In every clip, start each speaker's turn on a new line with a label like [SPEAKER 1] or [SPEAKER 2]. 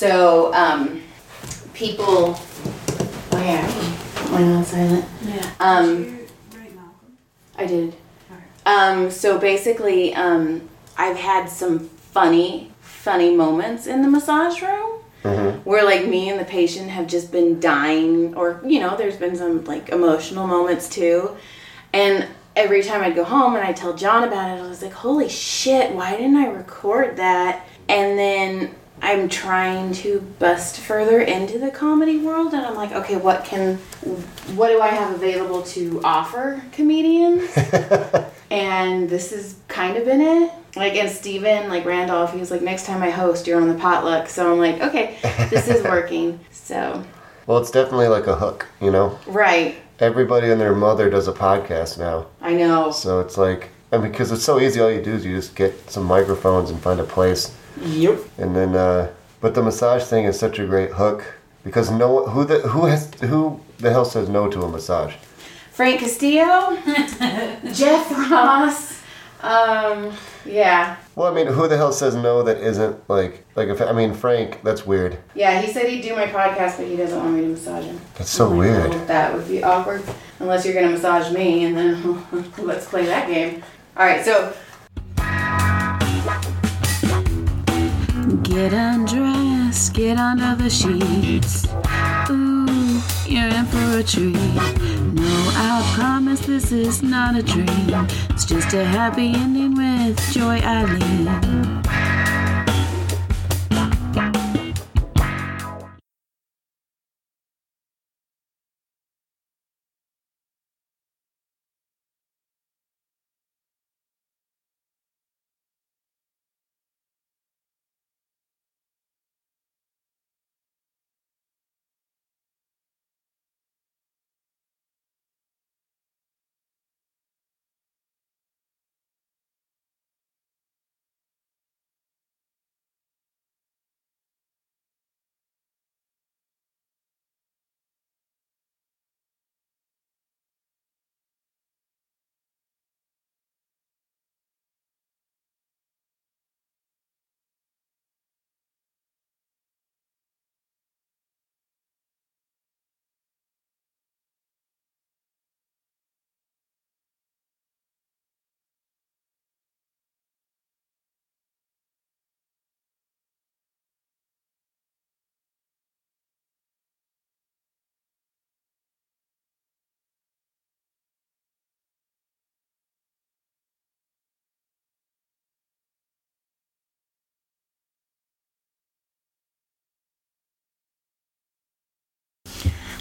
[SPEAKER 1] So um, people. Oh yeah, put on silent.
[SPEAKER 2] Yeah.
[SPEAKER 1] Um,
[SPEAKER 2] Did you write Malcolm?
[SPEAKER 1] I did.
[SPEAKER 2] Alright.
[SPEAKER 1] Um, so basically, um, I've had some funny, funny moments in the massage room where like me and the patient have just been dying, or you know, there's been some like emotional moments too. And every time I'd go home and I tell John about it, I was like, holy shit, why didn't I record that? And then I'm trying to bust further into the comedy world, and I'm like, okay, what can, what do I have available to offer comedians? and this has kind of been it. Like, and Steven, like Randolph, he was like, next time I host, you're on the potluck. So I'm like, okay, this is working. So,
[SPEAKER 3] Well, it's definitely like a hook, you know?
[SPEAKER 1] right.
[SPEAKER 3] Everybody and their mother does a podcast now.
[SPEAKER 1] I know.
[SPEAKER 3] So it's like, I mean, because it's so easy. All you do is you just get some microphones and find a place.
[SPEAKER 1] Yep.
[SPEAKER 3] And then, uh, but the massage thing is such a great hook because no who the who has who the hell says no to a massage?
[SPEAKER 1] Frank Castillo, Jeff Ross. Um, yeah.
[SPEAKER 3] Well, I mean, who the hell says no that isn't like like if I mean Frank? That's weird.
[SPEAKER 1] Yeah, he said he'd do my podcast, but he doesn't want me to massage him.
[SPEAKER 3] That's so
[SPEAKER 1] I'm like,
[SPEAKER 3] weird.
[SPEAKER 1] well, that would be awkward. Unless you're gonna massage me, and then let's play that game. All right, so
[SPEAKER 2] Get undressed, get under the sheets. Ooh, you're in for a treat. No, I promise this is not a dream. It's just a happy ending with Joy Eileen.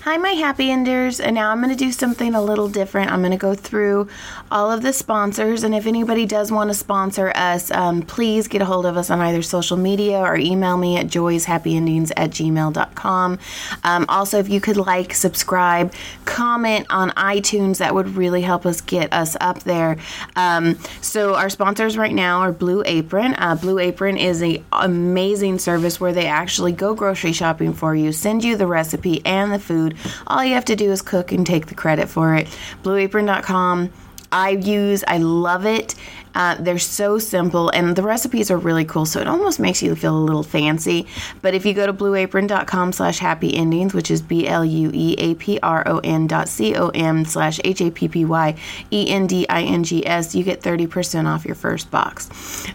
[SPEAKER 2] Hi, my happy enders, and now I'm going to do something a little different. I'm going to go through all of the sponsors, and if anybody does want to sponsor us, um, please get a hold of us on either social media or email me at joyshappyendings at gmail.com. Um, also, if you could like, subscribe, comment on iTunes, that would really help us get us up there. Um, so, our sponsors right now are Blue Apron. Uh, Blue Apron is a amazing service where they actually go grocery shopping for you, send you the recipe and the food. All you have to do is cook and take the credit for it. BlueApron.com. I use, I love it. Uh, they're so simple and the recipes are really cool, so it almost makes you feel a little fancy. But if you go to blueapron.com slash happy endings, which is B L U E A P R O N dot C O M slash H A P P Y E N D I N G S, you get 30% off your first box.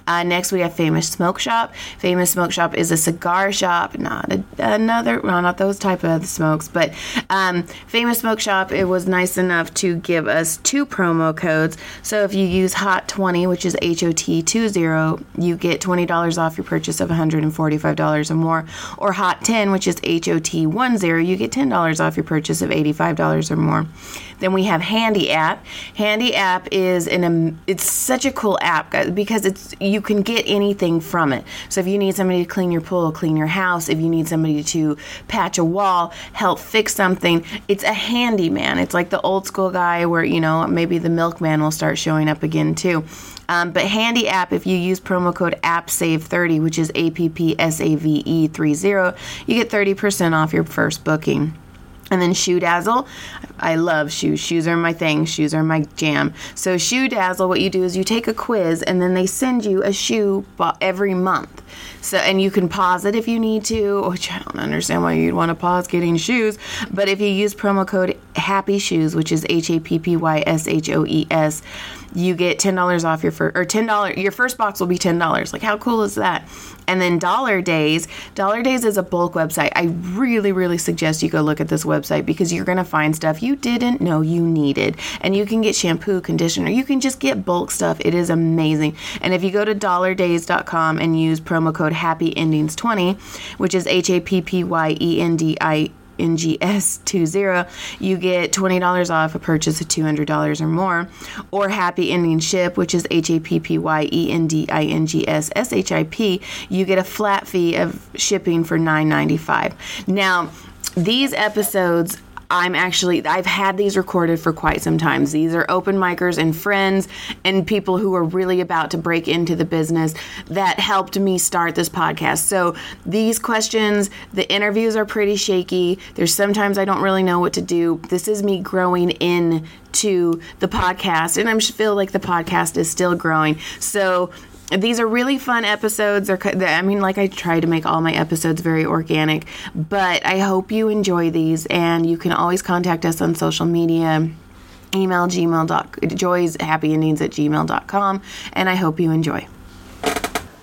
[SPEAKER 2] Uh, next, we have Famous Smoke Shop. Famous Smoke Shop is a cigar shop, not a, another, well, not those type of smokes, but um, Famous Smoke Shop, it was nice enough to give us two promo codes. So if you use HOT20, which is H O T 20, you get $20 off your purchase of $145 or more, or HOT10, which is H O T 10, you get $10 off your purchase of $85 or more. Then we have Handy app. Handy app is an it's such a cool app guys, because it's you can get anything from it. So if you need somebody to clean your pool, clean your house, if you need somebody to patch a wall, help fix something, it's a handyman. It's like the old school guy where you know maybe the milkman will start showing up again too. Um, but Handy app, if you use promo code AppSave30, which is A P P S A V E 30, you get 30% off your first booking.
[SPEAKER 4] And then Shoe Dazzle. I love shoes. Shoes are my thing. Shoes are my jam. So Shoe Dazzle, what you do is you take a quiz and then they send you a shoe every month. So and you can pause it if you need to, which I don't understand why you'd want to pause getting shoes. But if you use promo code Happy Shoes, which is H A P P Y S H O E S, you get ten dollars off your first or ten dollar your first box will be ten dollars. Like how cool is that? And then Dollar Days, Dollar Days is a bulk website. I really, really suggest you go look at this website because you're gonna find stuff you didn't know you needed. And you can get shampoo, conditioner, you can just get bulk stuff. It is amazing. And if you go to dollardays.com and use promo code Happy Endings 20, which is H A P P Y E N D I NGS20, you get $20 off a purchase of $200 or more. Or Happy Ending Ship, which is H A P P Y E N D I N G S S H I P, you get a flat fee of shipping for $9.95. Now, these episodes I'm actually I've had these recorded for quite some time. These are open micers and friends and people who are really about to break into the business that helped me start this podcast. So these questions, the interviews are pretty shaky. There's sometimes I don't really know what to do. This is me growing in to the podcast and I feel like the podcast is still growing. So these are really fun episodes. They're, I mean, like I try to make all my episodes very organic, but I hope you enjoy these. And you can always contact us on social media, email gmail dot joys happy endings at gmail.com. And I hope you enjoy.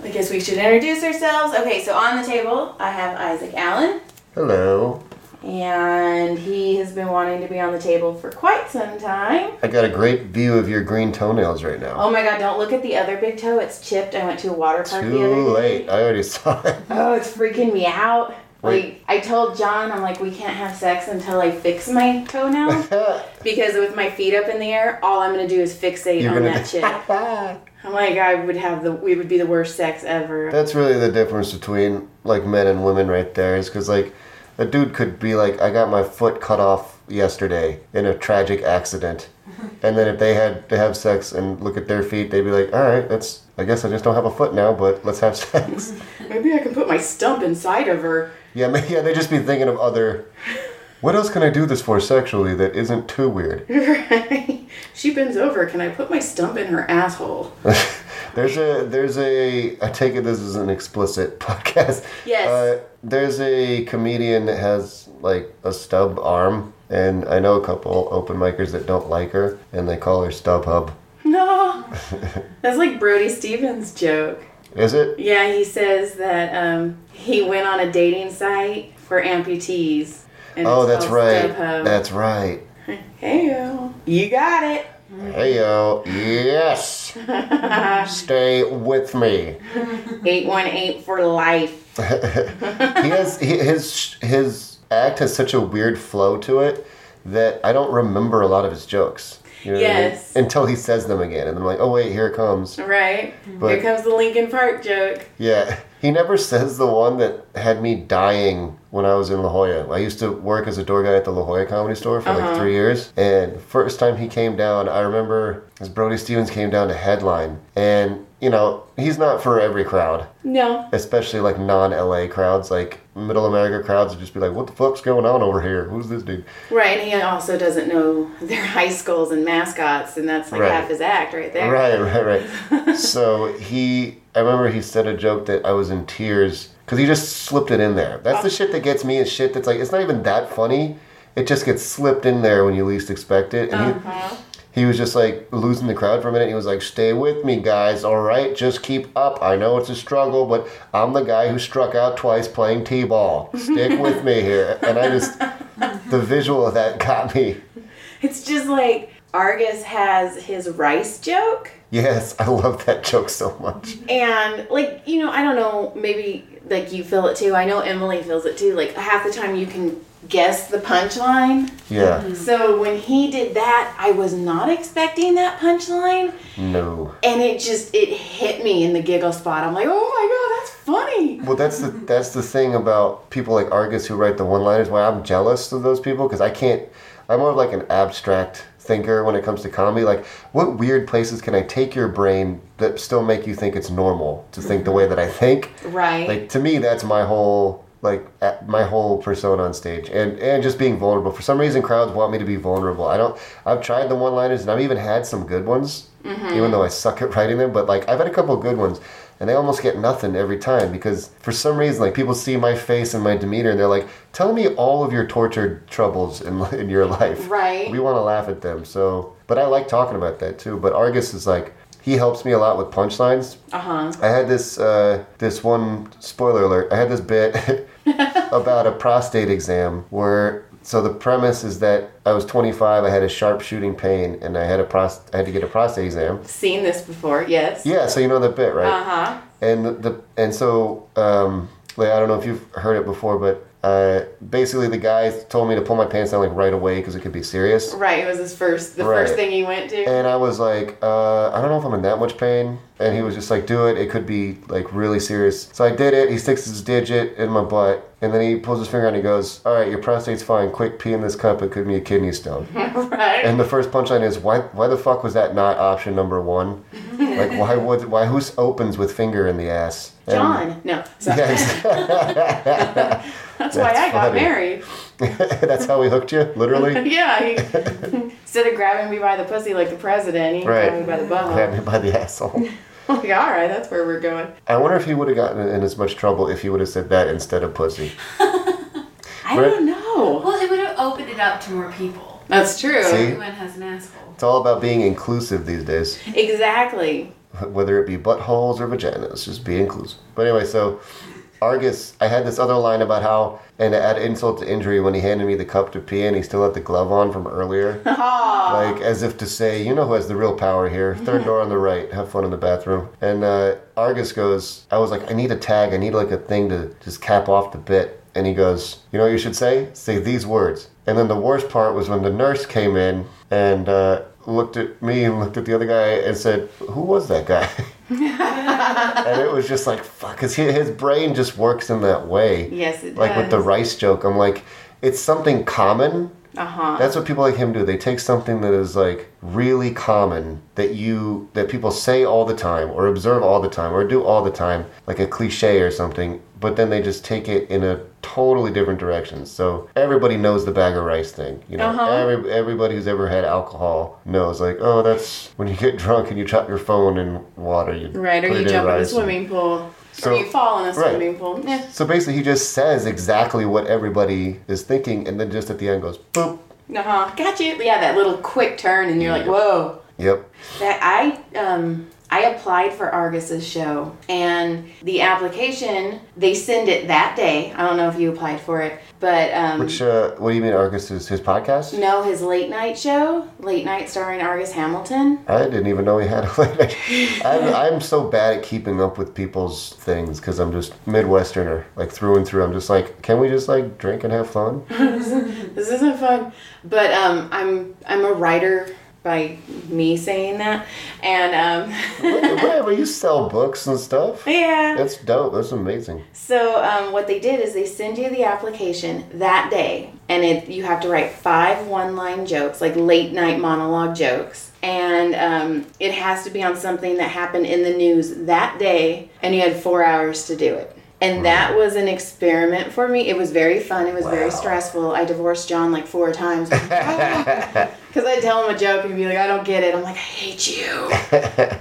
[SPEAKER 2] I guess we should introduce ourselves. Okay, so on the table, I have Isaac Allen,
[SPEAKER 3] Hello.
[SPEAKER 2] And he has been wanting to be on the table for quite some time.
[SPEAKER 3] I got a great view of your green toenails right now.
[SPEAKER 2] Oh my god, don't look at the other big toe. It's chipped. I went to a water park the other
[SPEAKER 3] Too
[SPEAKER 2] day.
[SPEAKER 3] late. I already saw it.
[SPEAKER 2] Oh, it's freaking me out.
[SPEAKER 3] Wait.
[SPEAKER 2] Like I told John, I'm like, we can't have sex until I fix my toenail because with my feet up in the air, all I'm gonna do is fixate
[SPEAKER 3] You're
[SPEAKER 2] on
[SPEAKER 3] gonna-
[SPEAKER 2] that chip. I'm like, I would have the, we would be the worst sex ever.
[SPEAKER 3] That's really the difference between like men and women right there is because like a dude could be like, I got my foot cut off yesterday in a tragic accident. And then if they had to have sex and look at their feet, they'd be like, all right, that's, I guess I just don't have a foot now, but let's have sex.
[SPEAKER 2] Maybe I can put my stump inside of her.
[SPEAKER 3] yeah, ma- yeah, they'd just be thinking of other, what else can I do this for sexually that isn't too weird?
[SPEAKER 2] Right? She bends over. Can I put my stump in her asshole?
[SPEAKER 3] There's a there's a I take it this is an explicit podcast.
[SPEAKER 2] Yes.
[SPEAKER 3] Uh, there's a comedian that has like a stub arm, and I know a couple open micers that don't like her, and they call her Stub Hub.
[SPEAKER 2] No, that's like Brody Stevens' joke.
[SPEAKER 3] Is it?
[SPEAKER 2] Yeah, he says that um, he went on a dating site for amputees. And
[SPEAKER 3] Oh, that's right.
[SPEAKER 2] StubHub.
[SPEAKER 3] That's right.
[SPEAKER 2] Hey, yo, you got it.
[SPEAKER 3] Hey yo, yes. Stay with me.
[SPEAKER 2] 818 for life.
[SPEAKER 3] he has he, his his act has such a weird flow to it that I don't remember a lot of his jokes. You know what I mean?
[SPEAKER 2] Yes.
[SPEAKER 3] Until he says them again, and I'm like, oh wait, here it comes.
[SPEAKER 2] Right?
[SPEAKER 3] But-
[SPEAKER 2] Here comes the Lincoln Park joke.
[SPEAKER 3] Yeah, he never says the one that had me dying when I was in La Jolla. I used to work as a door guy at the La Jolla Comedy Store for like uh-huh. three years, and first time he came down, I remember as Brody Stevens came down to headline, and you know he's not for every crowd,
[SPEAKER 2] No.
[SPEAKER 3] especially like non-LA crowds, like Middle America crowds would just be like, "What the fuck's going on over here? Who's this dude?"
[SPEAKER 2] Right, and he also doesn't know their high schools and mascots, and that's like
[SPEAKER 3] Right.
[SPEAKER 2] half his act right there.
[SPEAKER 3] Right, right, right. so he, I remember he said a joke that I was in tears because he just slipped it in there. That's the shit that gets me is shit that's like, it's not even that funny. It just gets slipped in there when you least expect it. And
[SPEAKER 2] Uh-huh.
[SPEAKER 3] he, he was just like losing the crowd for a minute. He was like, stay with me, guys. All right, just keep up. I know it's a struggle, but I'm the guy who struck out twice playing T ball. Stick with me here. And I just, the visual of that got me.
[SPEAKER 2] It's just like Argus has his rice joke.
[SPEAKER 3] Yes, I love that joke so much.
[SPEAKER 2] And like, you know, I don't know, maybe like you feel it too. I know Emily feels it too. Like half the time you can guess the punchline.
[SPEAKER 3] Yeah. Mm-hmm.
[SPEAKER 2] So when he did that, I was not expecting that punchline.
[SPEAKER 3] No.
[SPEAKER 2] And it just it hit me in the giggle spot. I'm like, oh my god, that's funny.
[SPEAKER 3] Well, that's the that's the thing about people like Argus who write the one-liners. Why I'm jealous of those people because I can't. I'm more of like an abstract thinker when it comes to comedy. Like, what weird places can I take your brain that still make you think it's normal to think the way that I think?
[SPEAKER 2] Right.
[SPEAKER 3] Like to me, that's my whole like at my whole persona on stage and and just being vulnerable. For some reason, crowds want me to be vulnerable. I don't. I've tried the one-liners and I've even had some good ones, even though I suck at writing them. But like I've had a couple of good ones. And they almost get nothing every time because for some reason, like people see my face and my demeanor, and they're like, "Tell me all of your tortured troubles in in your life."
[SPEAKER 2] Right.
[SPEAKER 3] We want to laugh at them. So, but I like talking about that too. But Argus is like, he helps me a lot with punchlines.
[SPEAKER 2] Uh huh.
[SPEAKER 3] I had this uh, this one spoiler alert. I had this bit about a prostate exam where so the premise is that I was 25. I had a sharp shooting pain and I had a prost- I had to get a prostate exam.
[SPEAKER 2] Seen this before? Yes.
[SPEAKER 3] Yeah, so you know the bit, right?
[SPEAKER 2] Uh huh.
[SPEAKER 3] And the, the and so um, like I don't know if you've heard it before, but uh, basically the guy told me to pull my pants down like right away because it could be serious.
[SPEAKER 2] Right. It was his first, the
[SPEAKER 3] Right.
[SPEAKER 2] first thing he went to.
[SPEAKER 3] And I was like, uh, I don't know if I'm in that much pain. And he was just like, do it. It could be like really serious. So I did it. He sticks his digit in my butt. And then he pulls his finger out and he goes, All right, your prostate's fine. Quick, pee in this cup. It could be a kidney stone.
[SPEAKER 2] right.
[SPEAKER 3] and the first punchline is, Why Why the fuck was that not option number one? like, why would, why, who opens with finger in the ass? And-
[SPEAKER 2] John. No. Sorry.
[SPEAKER 3] Yes.
[SPEAKER 2] That's why
[SPEAKER 3] That's
[SPEAKER 2] I got
[SPEAKER 3] funny.
[SPEAKER 2] married.
[SPEAKER 3] That's how he hooked you, literally?
[SPEAKER 2] yeah. He, instead of grabbing me by the pussy like the president, he
[SPEAKER 3] Right.
[SPEAKER 2] grabbed me by the butthole.
[SPEAKER 3] Grabbed me by the asshole.
[SPEAKER 2] I'm like, all right, that's where we're going.
[SPEAKER 3] I wonder if he would have gotten in as much trouble if he would have said that instead of pussy.
[SPEAKER 2] I
[SPEAKER 3] Right.
[SPEAKER 2] don't know.
[SPEAKER 1] Well, it would have opened it up to more people.
[SPEAKER 2] That's true.
[SPEAKER 3] See?
[SPEAKER 1] Everyone has an asshole.
[SPEAKER 3] It's all about being inclusive these days.
[SPEAKER 2] Exactly.
[SPEAKER 3] whether it be buttholes or vaginas, just be inclusive. But anyway, so Argus, I had this other line about how, and to add insult to injury, when he handed me the cup to pee and he still had the glove on from earlier. Like, as if to say, you know who has the real power here. Third door on the right. Have fun in the bathroom. And uh, Argus goes, I was like, I need a tag. I need like a thing to just cap off the bit. And he goes, You know what you should say? Say these words. And then the worst part was when the nurse came in and uh, looked at me and looked at the other guy and said, Who was that guy? and it was just like, fuck, because his brain just works in that way.
[SPEAKER 2] Yes, it
[SPEAKER 3] Like with the rice joke, I'm like, it's something common.
[SPEAKER 2] Uh huh.
[SPEAKER 3] That's what people like him do. They take something that is like really common that you that people say all the time or observe all the time or do all the time, like a cliche or something, but then they just take it in a totally different direction. So everybody knows the bag of rice thing. You know,
[SPEAKER 2] Uh-huh.
[SPEAKER 3] every, everybody who's ever had alcohol knows like, oh, that's when you get drunk and you chop your phone in water. You
[SPEAKER 2] Right, or you jump in
[SPEAKER 3] and-
[SPEAKER 2] swimming pool.
[SPEAKER 3] So-
[SPEAKER 2] or you fall in a
[SPEAKER 3] right.
[SPEAKER 2] swimming pool. Yeah.
[SPEAKER 3] So basically, he just says exactly what everybody is thinking, and then just at the end goes boop.
[SPEAKER 2] Uh huh. Got you. Yeah, that little quick turn, and you're like, whoa.
[SPEAKER 3] Yep.
[SPEAKER 2] That I um I applied for Argus's show, and the application they send it that day. I don't know if you applied for it, but um.
[SPEAKER 3] Which uh, what do you mean, Argus is his podcast?
[SPEAKER 2] no, his late night show, late night starring Argus Hamilton.
[SPEAKER 3] I didn't even know he had a late night. I'm, I'm so bad at keeping up with people's things because I'm just Midwesterner, like through and through. I'm just like, can we just like drink and have fun?
[SPEAKER 2] This isn't fun, but um, I'm I'm a writer by me saying that, and um,
[SPEAKER 3] Whatever, you sell books and stuff.
[SPEAKER 2] yeah.
[SPEAKER 3] That's dope. That's amazing.
[SPEAKER 2] So um, what they did is they send you the application that day, and it you have to write five one-line jokes, like late night monologue jokes, and um, it has to be on something that happened in the news that day, and you had four hours to do it. And that was an experiment for me. It was very fun. It was very stressful. I divorced John like four times because oh. I'd tell him a joke and he'd be like, "I don't get it." I'm like, "I hate you."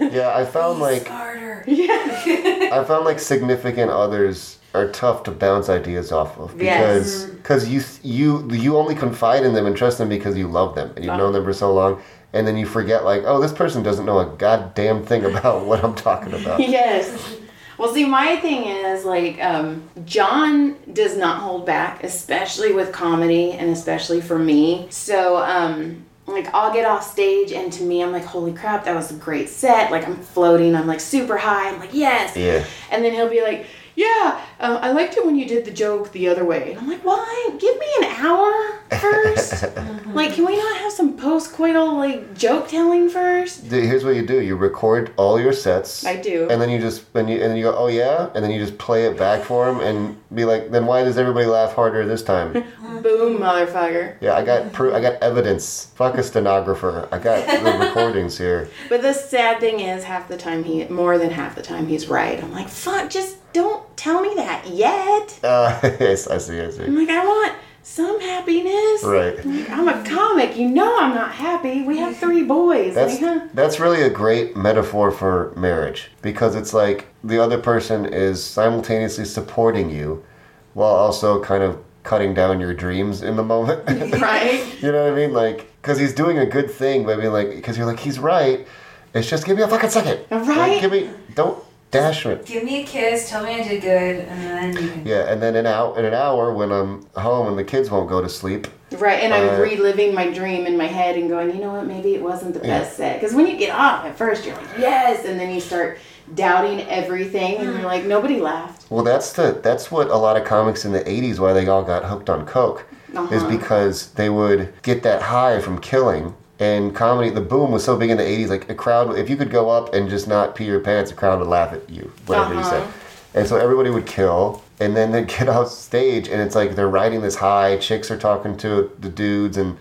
[SPEAKER 3] Yeah, I found like
[SPEAKER 1] Harder.
[SPEAKER 3] I found like significant others are tough to bounce ideas off of because
[SPEAKER 2] Yes.
[SPEAKER 3] because mm-hmm. you you you only confide in them and trust them because you love them and you've known them for so long and then you forget like oh this person doesn't know a goddamn thing about what I'm talking about.
[SPEAKER 2] yes. Well, see, my thing is like um, John does not hold back, especially with comedy and especially for me. So, um, like, I'll get off stage, and to me, I'm like, "Holy crap, that was a great set!" Like, I'm floating, I'm like super high. I'm like, "Yes!"
[SPEAKER 3] Yeah.
[SPEAKER 2] And then he'll be like, "Yeah, uh, I liked it when you did the joke the other way." And I'm like, "Why? Give me an hour first. like, can we not have some post-coital like joke telling first?
[SPEAKER 3] Dude, Here's what you do: you record all your sets.
[SPEAKER 2] I do.
[SPEAKER 3] And then you just and you and then you go, oh yeah, and then you just play it back for him and be like, then why does everybody laugh harder this time?
[SPEAKER 2] Boom, motherfucker.
[SPEAKER 3] yeah, I got pro- I got evidence. Fuck a stenographer. I got the recordings here.
[SPEAKER 2] But the sad thing is, half the time he, more than half the time, he's right. I'm like, fuck, just don't tell me that yet.
[SPEAKER 3] Uh, yes, I see, I see.
[SPEAKER 2] I'm like, I want some happiness.
[SPEAKER 3] Right.
[SPEAKER 2] Like, I'm a comic. You know I'm not happy. We have three boys.
[SPEAKER 3] That's
[SPEAKER 2] like, huh?
[SPEAKER 3] that's really a great metaphor for marriage because it's like the other person is simultaneously supporting you while also kind of cutting down your dreams in the moment.
[SPEAKER 2] Right?
[SPEAKER 3] you know what I mean? Like, because he's doing a good thing but I mean, like, because you're like, he's right. It's just give me a fucking second. Like,
[SPEAKER 2] Right?
[SPEAKER 3] give me, don't dash it.
[SPEAKER 1] Give me a kiss, tell me I did good, and then you can.
[SPEAKER 3] Yeah, and then an hour, in an hour when I'm home and the kids won't go to sleep.
[SPEAKER 2] Right, and I'm
[SPEAKER 3] Uh,
[SPEAKER 2] reliving my dream in my head and going, you know what, maybe it wasn't the
[SPEAKER 3] Yeah.
[SPEAKER 2] best set. Because when you get off at first, you're like, yes, and then you start doubting everything, and you're like, nobody laughed.
[SPEAKER 3] Well, that's the that's what a lot of comics in the '80s why they all got hooked on coke, is
[SPEAKER 2] Uh-huh.
[SPEAKER 3] because they would get that high from killing. And comedy, the boom was so big in the '80s. Like a crowd, if you could go up and just not pee your pants, a crowd would laugh at you, whatever you
[SPEAKER 2] Uh-huh.
[SPEAKER 3] said. And so everybody would kill, and then they'd get off stage, and it's like they're riding this high. Chicks are talking to the dudes, and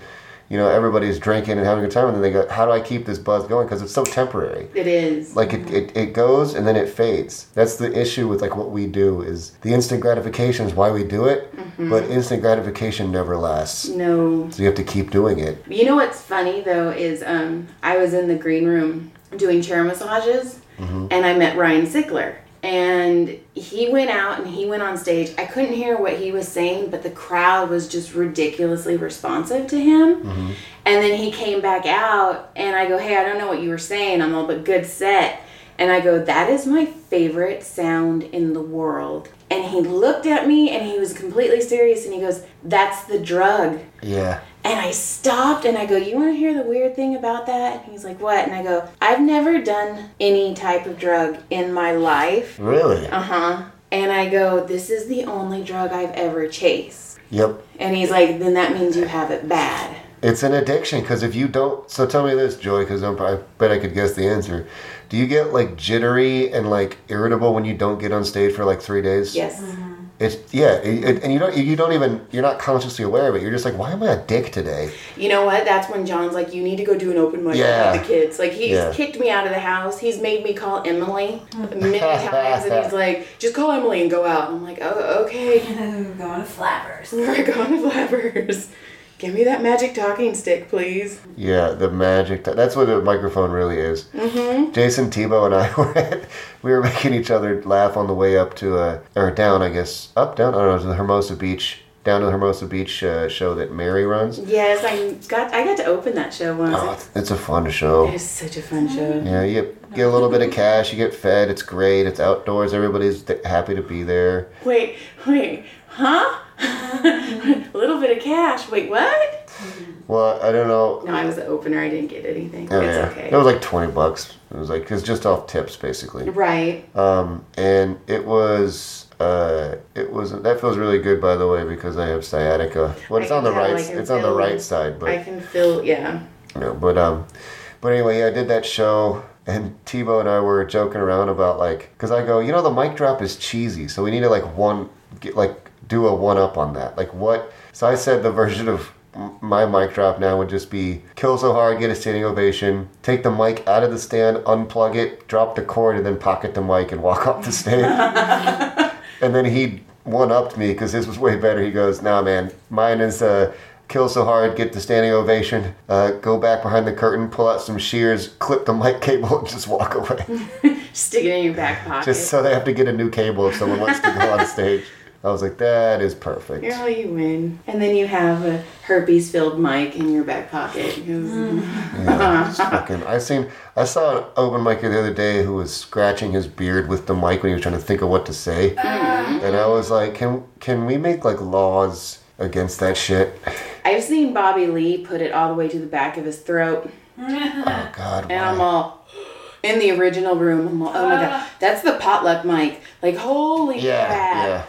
[SPEAKER 3] you know everybody's drinking and having a good time. And then they go, "How do I keep this buzz going?" Because it's so temporary
[SPEAKER 2] It is.
[SPEAKER 3] like it, it, it goes and then it fades that's the issue with like what we do is the instant gratification is why we do it but instant gratification never lasts
[SPEAKER 2] No.
[SPEAKER 3] so you have to keep doing it
[SPEAKER 2] You know what's funny though is um, I was in the green room doing chair massages, and I met Ryan Sickler, and he went out and he went on stage. I couldn't hear what he was saying, but the crowd was just ridiculously responsive to him. Mm-hmm. And then he came back out, and I go, "Hey, I don't know what you were saying." I'm all, "But good set." And I go, "That is my favorite sound in the world." And he looked at me, and he was completely serious, and he goes, "That's the drug."
[SPEAKER 3] yeah
[SPEAKER 2] And I stopped and I go, You want to hear the weird thing about that? And he's like, What? And I go, I've never done any type of drug in my life.
[SPEAKER 3] really
[SPEAKER 2] Uh huh. And I go, This is the only drug I've ever chased.
[SPEAKER 3] yep
[SPEAKER 2] And he's like, Then that means you have it bad.
[SPEAKER 3] it's an addiction because if you don't so tell me this joy because i bet i could guess the answer do you get like jittery and like irritable when you don't get on stage for like three days
[SPEAKER 2] Yes.
[SPEAKER 3] It's yeah it, it- and you don't you don't even you're not consciously aware of it you're just like why am i a dick today
[SPEAKER 2] You know what? That's when John's like, You need to go do an open mic
[SPEAKER 3] Yeah.
[SPEAKER 2] with the kids. Like, he's
[SPEAKER 3] Yeah.
[SPEAKER 2] kicked me out of the house. He's made me call Emily many times. And he's like, Just call Emily and go out. I'm like, Oh, okay.
[SPEAKER 1] Going to flappers.
[SPEAKER 2] We're going to Flappers. Give me that magic talking stick, please.
[SPEAKER 3] Yeah, the magic. That's what a microphone really is. Mm-hmm. Jason Tebow and I were at, we were making each other laugh on the way up to uh or down, I guess up down. I don't know, to the Hermosa Beach down to the Hermosa Beach uh, show that Mary runs.
[SPEAKER 2] Yes, I got I got to open that show once.
[SPEAKER 3] Oh, it's- it's a fun show.
[SPEAKER 2] It is such a fun show.
[SPEAKER 3] Yeah, you get a little bit of cash, you get fed. It's great. It's outdoors. Everybody's happy to be there.
[SPEAKER 2] Wait, wait, huh? a little bit of cash. Wait, what?
[SPEAKER 3] Well, I don't know.
[SPEAKER 2] No, I was the opener. I didn't get anything.
[SPEAKER 3] Oh,
[SPEAKER 2] it's
[SPEAKER 3] yeah.
[SPEAKER 2] okay.
[SPEAKER 3] It was like twenty bucks. It was like it's just off tips basically.
[SPEAKER 2] right.
[SPEAKER 3] Um, and it was uh, it was that feels really good by the way because I have sciatica. Well, it's on the right.
[SPEAKER 2] I can
[SPEAKER 3] It's on the right
[SPEAKER 2] it.
[SPEAKER 3] side, but
[SPEAKER 2] I can feel. Yeah.
[SPEAKER 3] no. But um, but anyway, yeah, I did that show. And Tebow and I were joking around about like, because I go, you know, the mic drop is cheesy, so we need to like one, get, like do a one up on that. Like what? So I said the version of my mic drop now would just be kill so hard, get a standing ovation, take the mic out of the stand, unplug it, drop the cord, and then pocket the mic and walk off the stage. and then he one upped me because his was way better. He goes, "Nah, man, mine is uh, kill so hard, get the standing ovation, uh, go back behind the curtain, pull out some shears, clip the mic cable, and just walk away.
[SPEAKER 2] Stick it in your back pocket.
[SPEAKER 3] just so they have to get a new cable if someone wants to go on stage." I was like, "That is perfect."
[SPEAKER 2] Girl, you win. And then you have a herpes filled mic in your back pocket. Mm.
[SPEAKER 3] Yeah, it's fucking. I seen. I saw an open micer the other day who was scratching his beard with the mic when he was trying to think of what to say, mm-hmm. and I was like, "Can can we make like laws against that shit?"
[SPEAKER 2] I've seen Bobby Lee put it all the way to the back of his throat.
[SPEAKER 3] Oh God.
[SPEAKER 2] And I'm all in the original room. I'm all, oh my god, ah. that's the potluck mic. Like, holy
[SPEAKER 3] Yeah,
[SPEAKER 2] crap.
[SPEAKER 3] yeah.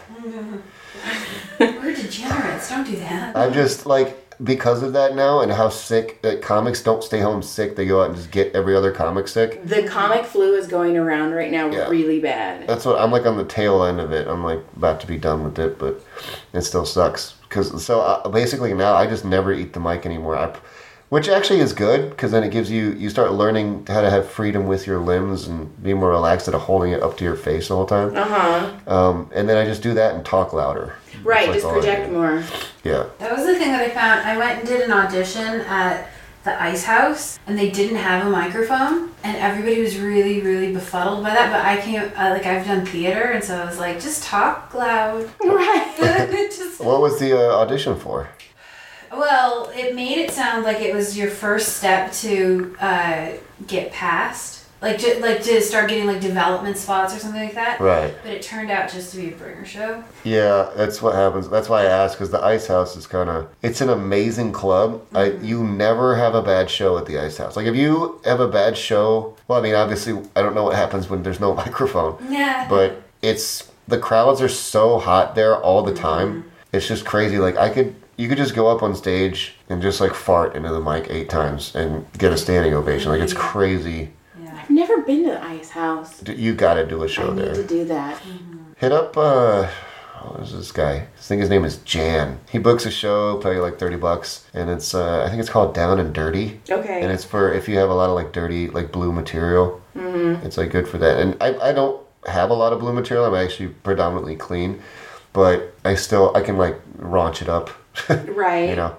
[SPEAKER 1] We're degenerates. Don't do that.
[SPEAKER 3] I'm just like because of that now and how sick that comics don't stay home sick. They go out and just get every other comic sick.
[SPEAKER 2] The comic flu is going around right now
[SPEAKER 3] Yeah.
[SPEAKER 2] really bad.
[SPEAKER 3] That's what I'm like on the tail end of it. I'm like about to be done with it, but it still sucks. Cause so uh, basically now I just never eat the mic anymore. I, which actually is good because then it gives you you start learning how to have freedom with your limbs and be more relaxed instead of holding it up to your face all the time.
[SPEAKER 2] Uh huh.
[SPEAKER 3] Um, and then I just do that and talk louder.
[SPEAKER 2] Right,
[SPEAKER 3] That's
[SPEAKER 2] just
[SPEAKER 3] like
[SPEAKER 2] project more.
[SPEAKER 3] Yeah.
[SPEAKER 1] That was the thing that I found. I went and did an audition at the Ice House, and they didn't have a microphone, and everybody was really, really befuddled by that. But I came, uh, like, I've done theater, and so I was like, just talk loud.
[SPEAKER 2] Right.
[SPEAKER 1] just,
[SPEAKER 3] What was the uh, audition for?
[SPEAKER 1] Well, it made it sound like it was your first step to uh, get past, like, to, like to start getting like development spots or something like that.
[SPEAKER 3] Right.
[SPEAKER 1] But it turned out just to be a bringer show.
[SPEAKER 3] Yeah, that's what happens. That's why I asked because the Ice House is kind of it's an amazing club. I you never have a bad show at the Ice House. Like if you have a bad show, well, I mean, obviously, I don't know what happens when there's no microphone,
[SPEAKER 1] Yeah.
[SPEAKER 3] but it's the crowds are so hot there all the time. It's just crazy. Like I could. You could just go up on stage and just like fart into the mic eight times and get a standing ovation. Like it's crazy.
[SPEAKER 1] yeah.
[SPEAKER 2] I've never been to the Ice House.
[SPEAKER 3] You got to do a show
[SPEAKER 2] I need
[SPEAKER 3] there.
[SPEAKER 2] to do that.
[SPEAKER 3] Hit up, uh, what is this guy? I think his name is Jan. He books a show, pay you like 30 bucks, and it's, uh, I think it's called Down and Dirty.
[SPEAKER 2] Okay.
[SPEAKER 3] And it's for if you have a lot of like dirty, like blue material. Mm-hmm. It's like good for that. And I, I don't have a lot of blue material. I'm actually predominantly clean, but I still, I can like raunch it up.
[SPEAKER 2] right.
[SPEAKER 3] you know.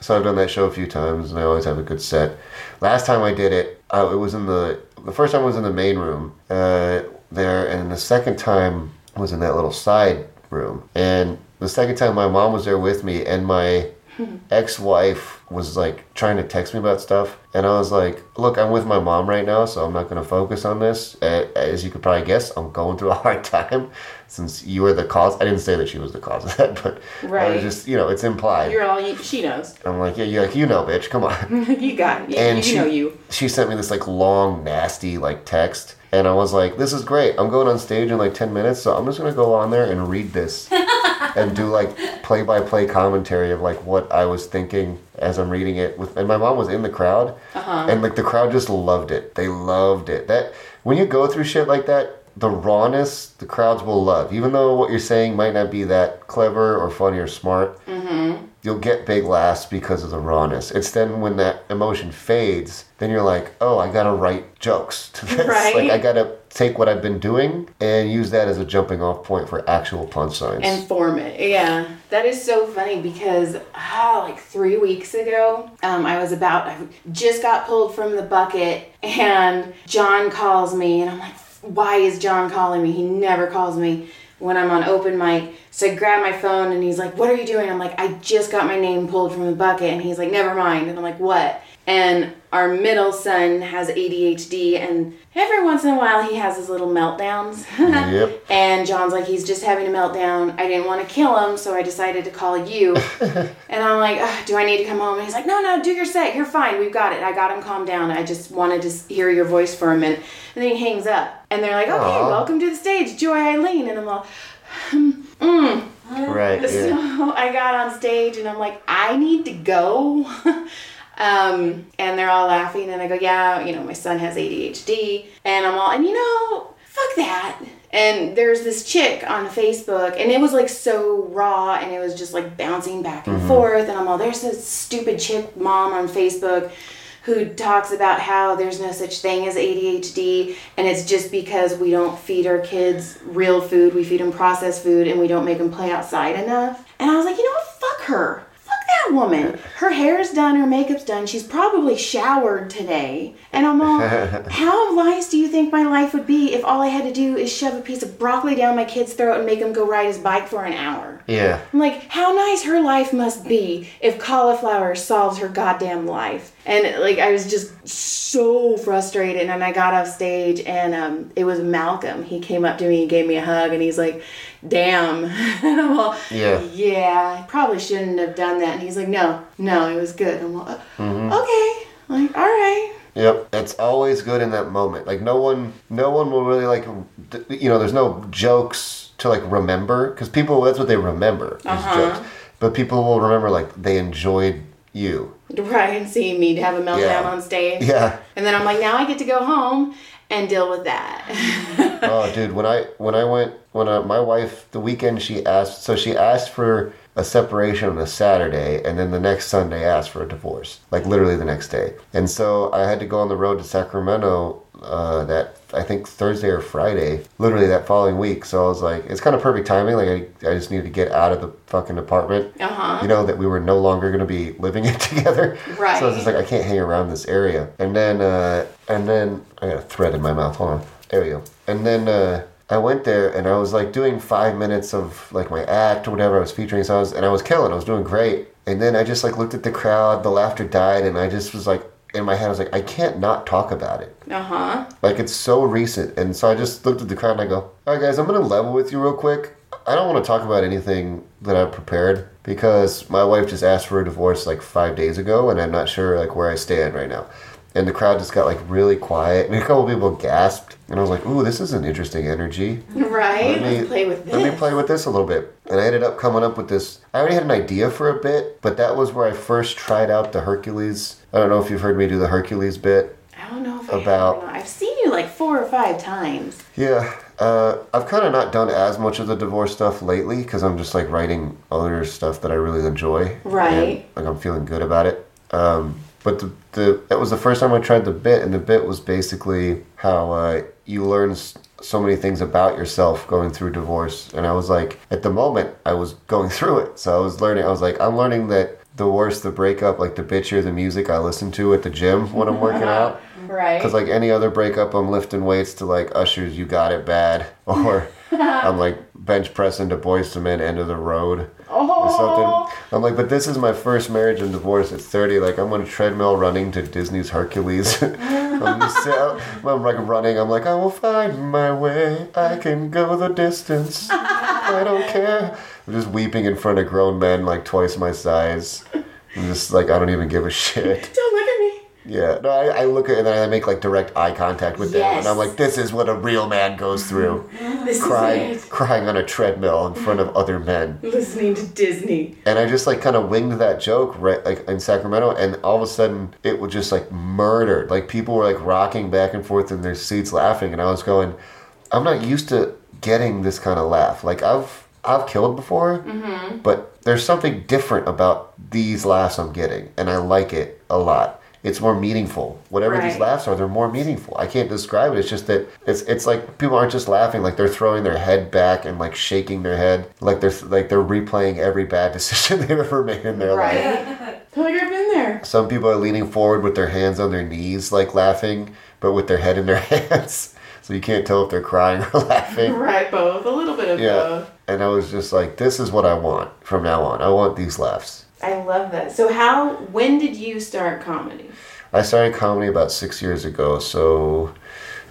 [SPEAKER 3] So I've done that show a few times, and I always have a good set. Last time I did it, uh, it was in the the first time was in the main room uh, there, and the second time was in that little side room. And the second time, my mom was there with me, and my ex-wife was like trying to text me about stuff and i was like look i'm with my mom right now so i'm not going to focus on this as you could probably guess i'm going through a hard time since you were the cause i didn't say that she was the cause of that but i
[SPEAKER 2] Right.
[SPEAKER 3] was just you know it's implied
[SPEAKER 2] You're all you, she knows.
[SPEAKER 3] i'm like yeah, yeah like you know bitch come on
[SPEAKER 2] you got it. You,
[SPEAKER 3] and
[SPEAKER 2] you
[SPEAKER 3] she,
[SPEAKER 2] know you.
[SPEAKER 3] she sent me this like long nasty like text and i was like this is great i'm going on stage in like 10 minutes so i'm just going to go on there and read this and do like play-by-play commentary of like what i was thinking as i'm reading it with and my mom was in the crowd
[SPEAKER 2] Uh-huh.
[SPEAKER 3] and like the crowd just loved it they loved it that when you go through shit like that the rawness the crowds will love even though what you're saying might not be that clever or funny or smart you'll get big laughs because of the rawness. It's then when that emotion fades, then you're like, oh, I gotta write jokes to this.
[SPEAKER 2] Right.
[SPEAKER 3] Like I gotta take what I've been doing and use that as a jumping off point for actual punchlines.
[SPEAKER 2] and form it. Yeah, that is so funny because ah, like three weeks ago, um, I was about I just got pulled from the bucket, and John calls me, and I'm like, why is John calling me? He never calls me when I'm on open mic. So I grab my phone, and he's like, "What are you doing?" I'm like, "I just got my name pulled from the bucket," and he's like, "Never mind," and I'm like, "What?" And our middle son has ADHD, and every once in a while he has his little meltdowns.
[SPEAKER 3] Yep.
[SPEAKER 2] And John's like, he's just having a meltdown. I didn't want to kill him, so I decided to call you. and I'm like, do I need to come home? And he's like, no, no, do your set. You're fine. We've got it. I got him calmed down. I just wanted to hear your voice for a minute. And then he hangs up. And they're like, okay,
[SPEAKER 3] Aw.
[SPEAKER 2] welcome to the stage, Joy Eileen. And I'm all, mm.
[SPEAKER 3] right. Yeah.
[SPEAKER 2] So I got on stage and I'm like, I need to go. Um, and they're all laughing and I go, yeah, you know, my son has ADHD. And I'm all, and you know, fuck that. And there's this chick on Facebook and it was like so raw and it was just like bouncing back and forth. And I'm all, there's this stupid chick mom on Facebook who talks about how there's no such thing as ADHD and it's just because we don't feed our kids real food, we feed them processed food and we don't make them play outside enough. And I was like, you know what? Fuck her. That woman. Her hair's done, her makeup's done. She's probably showered today. And I'm all, how nice do you think my life would be if all I had to do is shove a piece of broccoli down my kid's throat and make him go ride his bike for an hour?
[SPEAKER 3] Yeah.
[SPEAKER 2] I'm like, how nice her life must be if cauliflower solves her goddamn life. And like, I was just so frustrated. And I got off stage, and um, it was Malcolm. He came up to me and gave me a hug, and he's like, "Damn." and I'm all,
[SPEAKER 3] Yeah.
[SPEAKER 2] yeah, I probably shouldn't have done that. And he's like, no, no, it was good. I'm all, okay, like, all right.
[SPEAKER 3] Yep, it's always good in that moment. Like no one, no one will really like, you know, there's no jokes to like remember because people that's what they remember is
[SPEAKER 2] Uh-huh.
[SPEAKER 3] jokes. But people will remember like they enjoyed you.
[SPEAKER 2] Right, and seeing me have a meltdown
[SPEAKER 3] Yeah.
[SPEAKER 2] on stage.
[SPEAKER 3] Yeah,
[SPEAKER 2] And then I'm like, now I get to go home and deal with that.
[SPEAKER 3] oh, dude, when I when I went when I, my wife the weekend she asked so she asked for a separation on a Saturday, and then the next Sunday asked for a divorce, like literally the next day. And so I had to go on the road to Sacramento uh, that I think Thursday or Friday, literally that following week. So I was like, it's kind of perfect timing. Like I, I just needed to get out of the fucking apartment.
[SPEAKER 2] Uh-huh.
[SPEAKER 3] You know that we were no longer going to be living it together.
[SPEAKER 2] Right.
[SPEAKER 3] So I was just like, I can't hang around this area. And then, uh, and then I got a thread in my mouth. Hold on. There we go. And then. Uh, I went there and I was like doing five minutes of like my act or whatever I was featuring. So I was and I was killing. I was doing great. And then I just like looked at the crowd. The laughter died, and I just was like in my head. I was like, I can't not talk about it.
[SPEAKER 2] uh huh.
[SPEAKER 3] Like it's so recent. And so I just looked at the crowd and I go, All right, guys, I'm gonna level with you real quick. I don't want to talk about anything that I've prepared because my wife just asked for a divorce like five days ago, and I'm not sure like where I stand right now. And the crowd just got like really quiet, and a couple people gasped, and I was like, "Ooh, this is an interesting energy."
[SPEAKER 2] Right.
[SPEAKER 3] Let me-
[SPEAKER 2] Let's play with this.
[SPEAKER 3] Let me play with this a little bit. And I ended up coming up with this. I already had an idea for a bit, but that was where I first tried out the Hercules. I don't know if you've heard me do the Hercules bit.
[SPEAKER 2] I don't know if I
[SPEAKER 3] About-
[SPEAKER 2] have or not. I've seen you like four or five times.
[SPEAKER 3] Yeah, uh, I've kind of not done as much of the divorce stuff lately because I'm just like writing other stuff that I really enjoy.
[SPEAKER 2] Right.
[SPEAKER 3] And, like I'm feeling good about it. Um, but the, the that was the first time I tried the bit, and the bit was basically how uh, you learn so many things about yourself going through divorce. And I was like, at the moment, I was going through it, so I was learning. I was like, I'm learning that the worse the breakup, like the bitchier the music I listen to at the gym when I'm working uh-huh. out.
[SPEAKER 2] Right.
[SPEAKER 3] Because like any other breakup, I'm lifting weights to like Usher's "You Got It Bad," or I'm like bench pressing to Boyz II Men "End of the Road" or
[SPEAKER 2] oh.
[SPEAKER 3] something. I'm like, but this is my first marriage and divorce at 30. Like I'm on a treadmill running to Disney's Hercules. I'm, just, out- I'm like running. I'm like, I will find my way. I can go the distance. I don't care. I'm just weeping in front of grown men like twice my size. I'm just like, I don't even give a shit.
[SPEAKER 2] Don't look at me.
[SPEAKER 3] Yeah, no, I, I look at it and then I make like direct eye contact with them, and I'm like, "This is what a real man goes through:
[SPEAKER 2] This
[SPEAKER 3] crying,
[SPEAKER 2] is
[SPEAKER 3] crying on a treadmill in front of other men."
[SPEAKER 2] Listening to Disney.
[SPEAKER 3] And I just like kind of winged that joke right like in Sacramento, and all of a sudden it was just like murdered. Like people were like rocking back and forth in their seats laughing, and I was going, "I'm not used to getting this kind of laugh. Like I've I've killed before, mm-hmm. but there's something different about these laughs I'm getting, and I like it a lot." It's more meaningful. Whatever these laughs are, they're more meaningful. I can't describe it. It's just that it's it's like people aren't just laughing, like they're throwing their head back and like shaking their head, like they're like they're replaying every bad decision they've ever made in their life.
[SPEAKER 2] Right. like I've been there.
[SPEAKER 3] Some people are leaning forward with their hands on their knees, like laughing, but with their head in their hands, so you can't tell if they're crying or laughing.
[SPEAKER 2] Right, both. A little bit of
[SPEAKER 3] Yeah,
[SPEAKER 2] both.
[SPEAKER 3] and I was just like, this is what I want from now on. I want these laughs.
[SPEAKER 2] I love that. So how when did you start comedy?
[SPEAKER 3] I started comedy about six years ago, so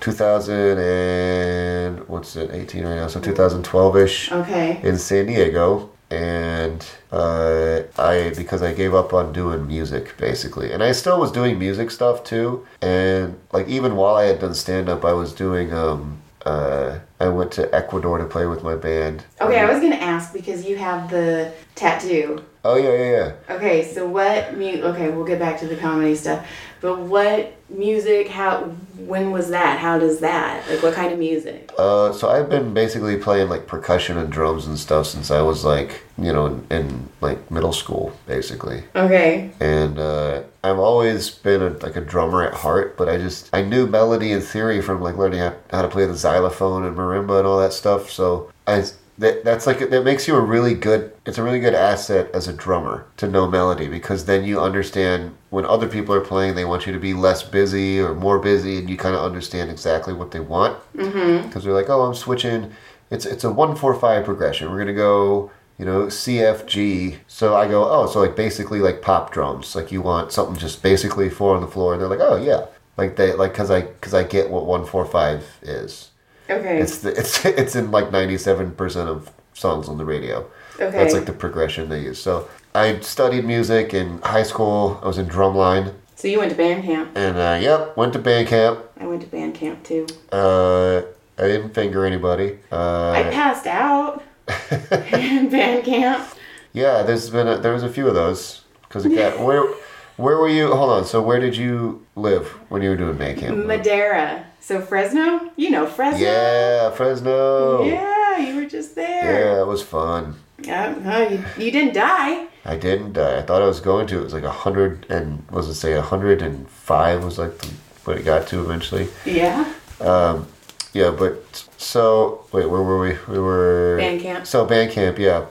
[SPEAKER 3] 2000 and what's it, 18 right now, so mm. 2012 ish
[SPEAKER 2] Okay.
[SPEAKER 3] in San Diego. And uh, I, because I gave up on doing music basically, and I still was doing music stuff too. And like even while I had done stand up, I was doing. Um, uh, I went to Ecuador to play with my band.
[SPEAKER 2] Okay, I was gonna ask because you have the tattoo.
[SPEAKER 3] Oh yeah, yeah, yeah.
[SPEAKER 2] Okay, so what mu- okay, we'll get back to the comedy stuff. But what music, how when was that? How does that? Like what kind of music?
[SPEAKER 3] Uh, so I've been basically playing like percussion and drums and stuff since I was like, you know, in, in like middle school, basically.
[SPEAKER 2] Okay.
[SPEAKER 3] And uh, I've always been a, like a drummer at heart, but I just I knew melody and theory from like learning how, how to play the xylophone and marimba and all that stuff. So I that that's like that makes you a really good. It's a really good asset as a drummer to know melody because then you understand when other people are playing, they want you to be less busy or more busy, and you kind of understand exactly what they want. Because mm-hmm. they're like, oh, I'm switching. It's it's a one four five progression. We're gonna go you know, CFG. So I go, oh, so like basically like pop drums. Like you want something just basically four on the floor, and they're like, oh yeah, like they like because I because I get what one four five is.
[SPEAKER 2] Okay.
[SPEAKER 3] It's the, it's it's in like ninety seven percent of songs on the radio.
[SPEAKER 2] okay.
[SPEAKER 3] That's like the progression they use. So I studied music in high school. I was in drumline,
[SPEAKER 2] so you went to band camp.
[SPEAKER 3] and uh, yep, went to band camp.
[SPEAKER 2] I went to band camp too.
[SPEAKER 3] Uh, I didn't finger anybody.
[SPEAKER 2] I
[SPEAKER 3] Uh,
[SPEAKER 2] passed out in band camp.
[SPEAKER 3] Yeah, there's been a, there was a few of those because it got where Where were you? Hold on. So where did you live when you were doing band camp?
[SPEAKER 2] Madera. So Fresno? You know Fresno?
[SPEAKER 3] Yeah, Fresno.
[SPEAKER 2] Yeah, you were just there.
[SPEAKER 3] Yeah, it was fun.
[SPEAKER 2] Yeah. oh, you, you didn't die.
[SPEAKER 3] I didn't. Uh, I thought I was going to. It was like a hundred and was it say a hundred and five was like the, what it got to eventually.
[SPEAKER 2] Yeah.
[SPEAKER 3] Yeah, but so wait, where were we? We were
[SPEAKER 2] Band camp.
[SPEAKER 3] So band camp, yeah.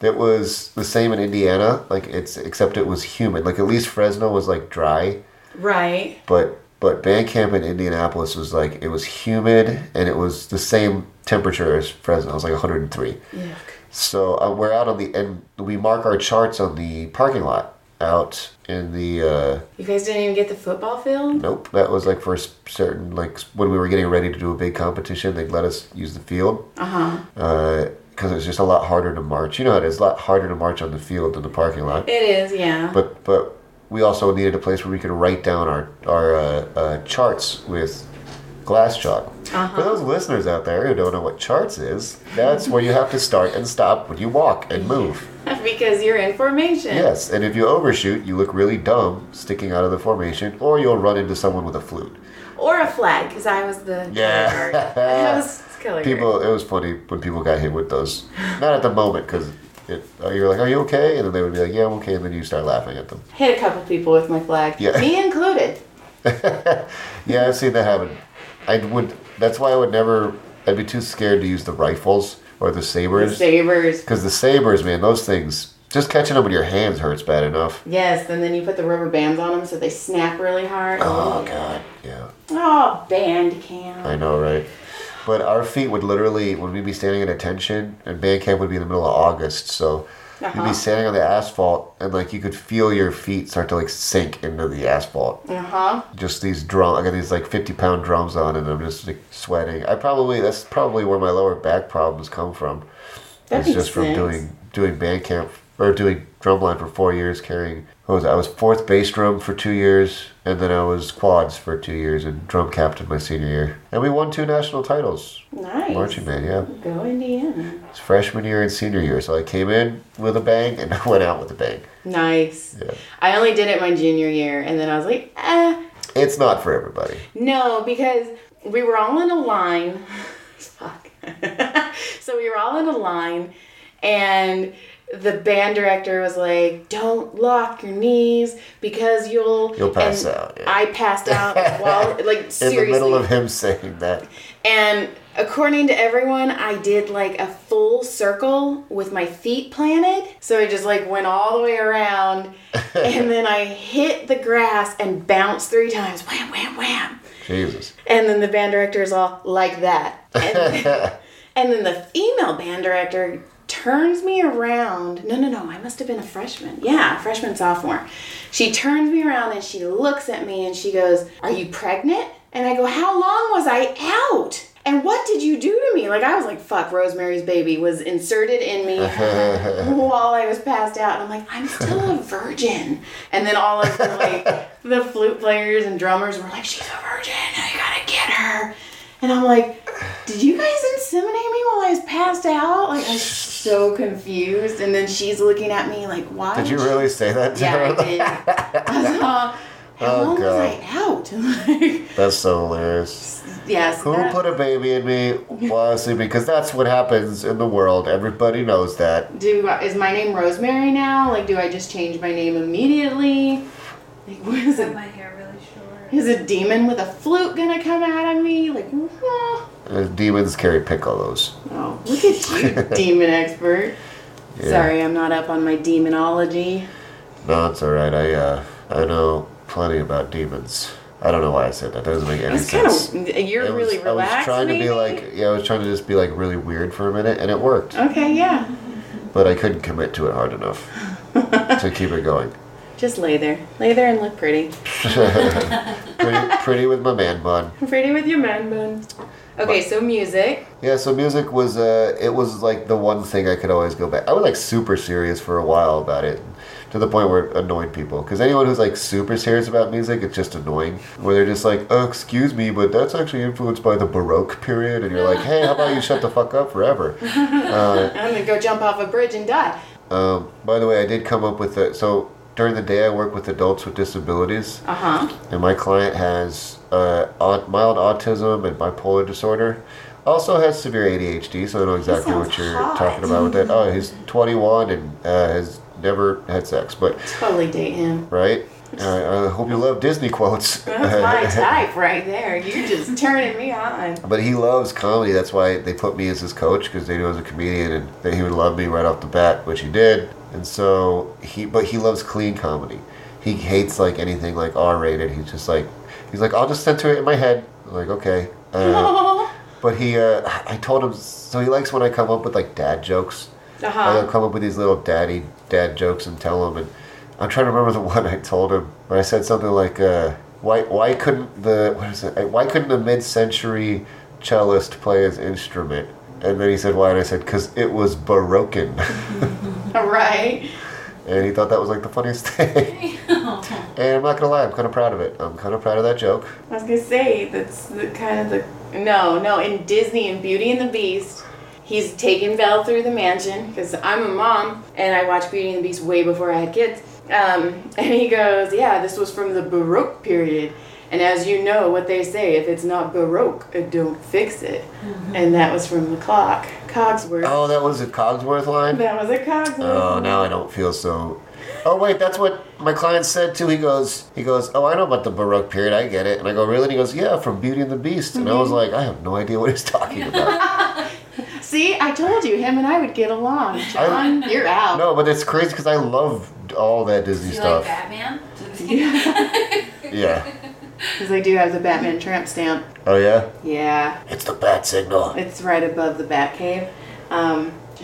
[SPEAKER 3] That was the same in Indiana. Like it's except it was humid. Like at least Fresno was like dry,
[SPEAKER 2] Right.
[SPEAKER 3] but but band camp in Indianapolis was like it was humid and it was the same temperature as Fresno. It was like 103.
[SPEAKER 2] Yuck.
[SPEAKER 3] So uh, we're out on the and we mark our charts on the parking lot out in the. uh
[SPEAKER 2] You guys didn't even get the football field?
[SPEAKER 3] Nope, that was like for certain like when we were getting ready to do a big competition, they'd let us use the field
[SPEAKER 2] Uh-huh.
[SPEAKER 3] Because it's just a lot harder to march. You know, it is a lot harder to march on the field than the parking lot.
[SPEAKER 2] It is, yeah.
[SPEAKER 3] But but we also needed a place where we could write down our our uh, uh, charts with glass chalk. For those listeners out there who don't know what charts is, that's where you have to start and stop when you walk and move.
[SPEAKER 2] because you're in formation.
[SPEAKER 3] Yes, and if you overshoot, you look really dumb sticking out of the formation, or you'll run into someone with a flute.
[SPEAKER 2] Or a flag, because I was the
[SPEAKER 3] Yeah.
[SPEAKER 2] I was
[SPEAKER 3] People, it was funny when people got hit with those. Not at the moment, because you're like, "Are you okay?" And then they would be like, "Yeah, I'm okay," and then you start laughing at them.
[SPEAKER 2] Hit a couple people with my flag.
[SPEAKER 3] Yeah.
[SPEAKER 2] Me included.
[SPEAKER 3] Yeah, I've seen that happen. I would. That's why I would never. I'd be too scared to use the rifles or the sabers.
[SPEAKER 2] Sabers.
[SPEAKER 3] Because the sabers, man, those things. Just catching them with your hands hurts bad enough.
[SPEAKER 2] Yes, and then you put the rubber bands on them so they snap really hard.
[SPEAKER 3] Oh god, yeah.
[SPEAKER 2] Oh, band camp.
[SPEAKER 3] I know, right? But our feet would literally, when we'd be standing at attention, and band camp would be in the middle of August, so you'd
[SPEAKER 2] Uh-huh.
[SPEAKER 3] be standing on the asphalt, and like you could feel your feet start to like sink into the asphalt.
[SPEAKER 2] Uh huh.
[SPEAKER 3] Just these drum, I got these like fifty pound drums on, and I'm just like sweating. I probably that's probably where my lower back problems come from.
[SPEAKER 2] That
[SPEAKER 3] it's just from doing doing band camp or doing drumline for four years, carrying. What was? I was fourth bass drum for two years, and then I was quads for two years, and drum captain my senior year. And we won two national titles.
[SPEAKER 2] Nice.
[SPEAKER 3] Marching band, yeah.
[SPEAKER 2] Go Indiana.
[SPEAKER 3] It's freshman year and senior year, so I came in with a bang and I went out with a bang.
[SPEAKER 2] Nice.
[SPEAKER 3] Yeah.
[SPEAKER 2] I only did it my junior year, and then I was like, eh.
[SPEAKER 3] It's not for everybody.
[SPEAKER 2] No, because we were all in a line. Fuck. so we were all in a line, and the band director was like, "Don't lock your knees because you'll
[SPEAKER 3] You'll pass
[SPEAKER 2] and
[SPEAKER 3] out, yeah.
[SPEAKER 2] I passed out while like
[SPEAKER 3] In
[SPEAKER 2] seriously.
[SPEAKER 3] the middle of him saying that.
[SPEAKER 2] And according to everyone, I did like a full circle with my feet planted. So I just like went all the way around and then I hit the grass and bounced three times. Wham, wham, wham.
[SPEAKER 3] Jesus.
[SPEAKER 2] And then the band director is all like that. And, and then the female band director turns me around. No, no, no. I must have been a freshman. Yeah, freshman, sophomore. She turns me around and she looks at me and she goes, Are you pregnant? And I go, How long was I out? And what did you do to me? Like, I was like, fuck, Rosemary's Baby was inserted in me while I was passed out. And I'm like, I'm still a virgin. And then all of the, like, the flute players and drummers were like, she's a virgin. I gotta get her. And I'm like, did you guys inseminate me while I was passed out? Like, I was so confused. And then she's looking at me like, why?
[SPEAKER 3] Did you really say that to
[SPEAKER 2] Yeah,
[SPEAKER 3] her?
[SPEAKER 2] I did. I was, uh, how
[SPEAKER 3] Oh,
[SPEAKER 2] long
[SPEAKER 3] God.
[SPEAKER 2] was I out? Like,
[SPEAKER 3] That's so hilarious.
[SPEAKER 2] yes.
[SPEAKER 3] Who
[SPEAKER 2] that-
[SPEAKER 3] put a baby in me while I was sleeping? Because that's what happens in the world. Everybody knows that.
[SPEAKER 2] do is my name Rosemary now? Like, do I just change my name immediately? Like, what is it?
[SPEAKER 1] my hair really short.
[SPEAKER 2] Is a demon with a flute gonna come out of me? Like,
[SPEAKER 3] Uh, demons carry piccolos.
[SPEAKER 2] oh look at you, demon expert.
[SPEAKER 3] Yeah.
[SPEAKER 2] Sorry, I'm not up on my demonology.
[SPEAKER 3] No, it's alright. I, uh, I know plenty about demons. I don't know why I said that. That doesn't make any sense.
[SPEAKER 2] of you're
[SPEAKER 3] was-
[SPEAKER 2] really relaxed.
[SPEAKER 3] I was trying
[SPEAKER 2] maybe?
[SPEAKER 3] to be like, yeah, I was trying to just be like really weird for a minute, and it worked.
[SPEAKER 2] Okay, yeah.
[SPEAKER 3] But I couldn't commit to it hard enough to keep it going.
[SPEAKER 2] Just lay there, lay there and look pretty.
[SPEAKER 3] Pretty, pretty with my man bun.
[SPEAKER 2] Pretty with your man bun. Okay, so music.
[SPEAKER 3] Yeah, so music was uh it was like the one thing I could always go back. I was like super serious for a while about it to the point where it annoyed people cuz anyone who's like super serious about music it's just annoying where they're just like, "Oh, excuse me, but that's actually influenced by the baroque period." And you're like, "Hey, how about you shut the fuck up forever?"
[SPEAKER 2] I'm gonna go jump off a bridge and die.
[SPEAKER 3] Um, by the way, I did come up with a so during the day I work with adults with disabilities,
[SPEAKER 2] Uh huh.
[SPEAKER 3] and my client has uh, mild autism and bipolar disorder. Also has severe ADHD, so I know exactly what you're
[SPEAKER 2] hot.
[SPEAKER 3] talking about with that. Oh, he's 21 and uh, has never had sex, but
[SPEAKER 2] Totally date him.
[SPEAKER 3] right. Uh, I hope you love Disney quotes.
[SPEAKER 2] That's my type right there. You're just turning me on.
[SPEAKER 3] But he loves comedy. That's why they put me as his coach because they knew I was a comedian and that he would love me right off the bat, which he did. And so he, but he loves clean comedy. He hates like anything like R rated. He's just like, he's like, I'll just censor it in my head. I'm like, okay. Uh, but he, uh, I told him, so he likes when I come up with like dad jokes.
[SPEAKER 2] Uh
[SPEAKER 3] I'll come up with these little daddy dad jokes and tell him. And I'm trying to remember the one I told him. I said something like, uh, "Why why couldn't the what is it? Why couldn't a mid-century cellist play his instrument?" And then he said, "Why?" And I said, "Cause it was baroquin."
[SPEAKER 2] All right.
[SPEAKER 3] and he thought that was like the funniest thing. and I'm not gonna lie, I'm kind of proud of it. I'm kind of proud of that joke.
[SPEAKER 2] I was gonna say that's the kind of the no no in Disney and Beauty and the Beast. He's taking Belle through the mansion because I'm a mom and I watched Beauty and the Beast way before I had kids. Um, and he goes, "Yeah, this was from the Baroque period." And as you know, what they say, if it's not Baroque, uh, don't fix it. And that was from the clock, Cogsworth.
[SPEAKER 3] Oh, that was a Cogsworth line.
[SPEAKER 2] That was a Cogsworth.
[SPEAKER 3] Oh, now I don't feel so. Oh wait, that's what my client said too. He goes, he goes, oh, I know about the Baroque period. I get it. And I go, really? And he goes, yeah, from Beauty and the Beast. And I was like, I have no idea what he's talking about.
[SPEAKER 2] See, I told you, him and I would get along. John, you're out.
[SPEAKER 3] no, but it's crazy because I love all that Disney
[SPEAKER 1] You
[SPEAKER 3] stuff.
[SPEAKER 1] like Batman?
[SPEAKER 3] yeah. yeah.
[SPEAKER 2] Because I do have the Batman tramp stamp.
[SPEAKER 3] Oh yeah.
[SPEAKER 2] Yeah,
[SPEAKER 3] It's the bat signal.
[SPEAKER 2] it's right above the Batcave. Um,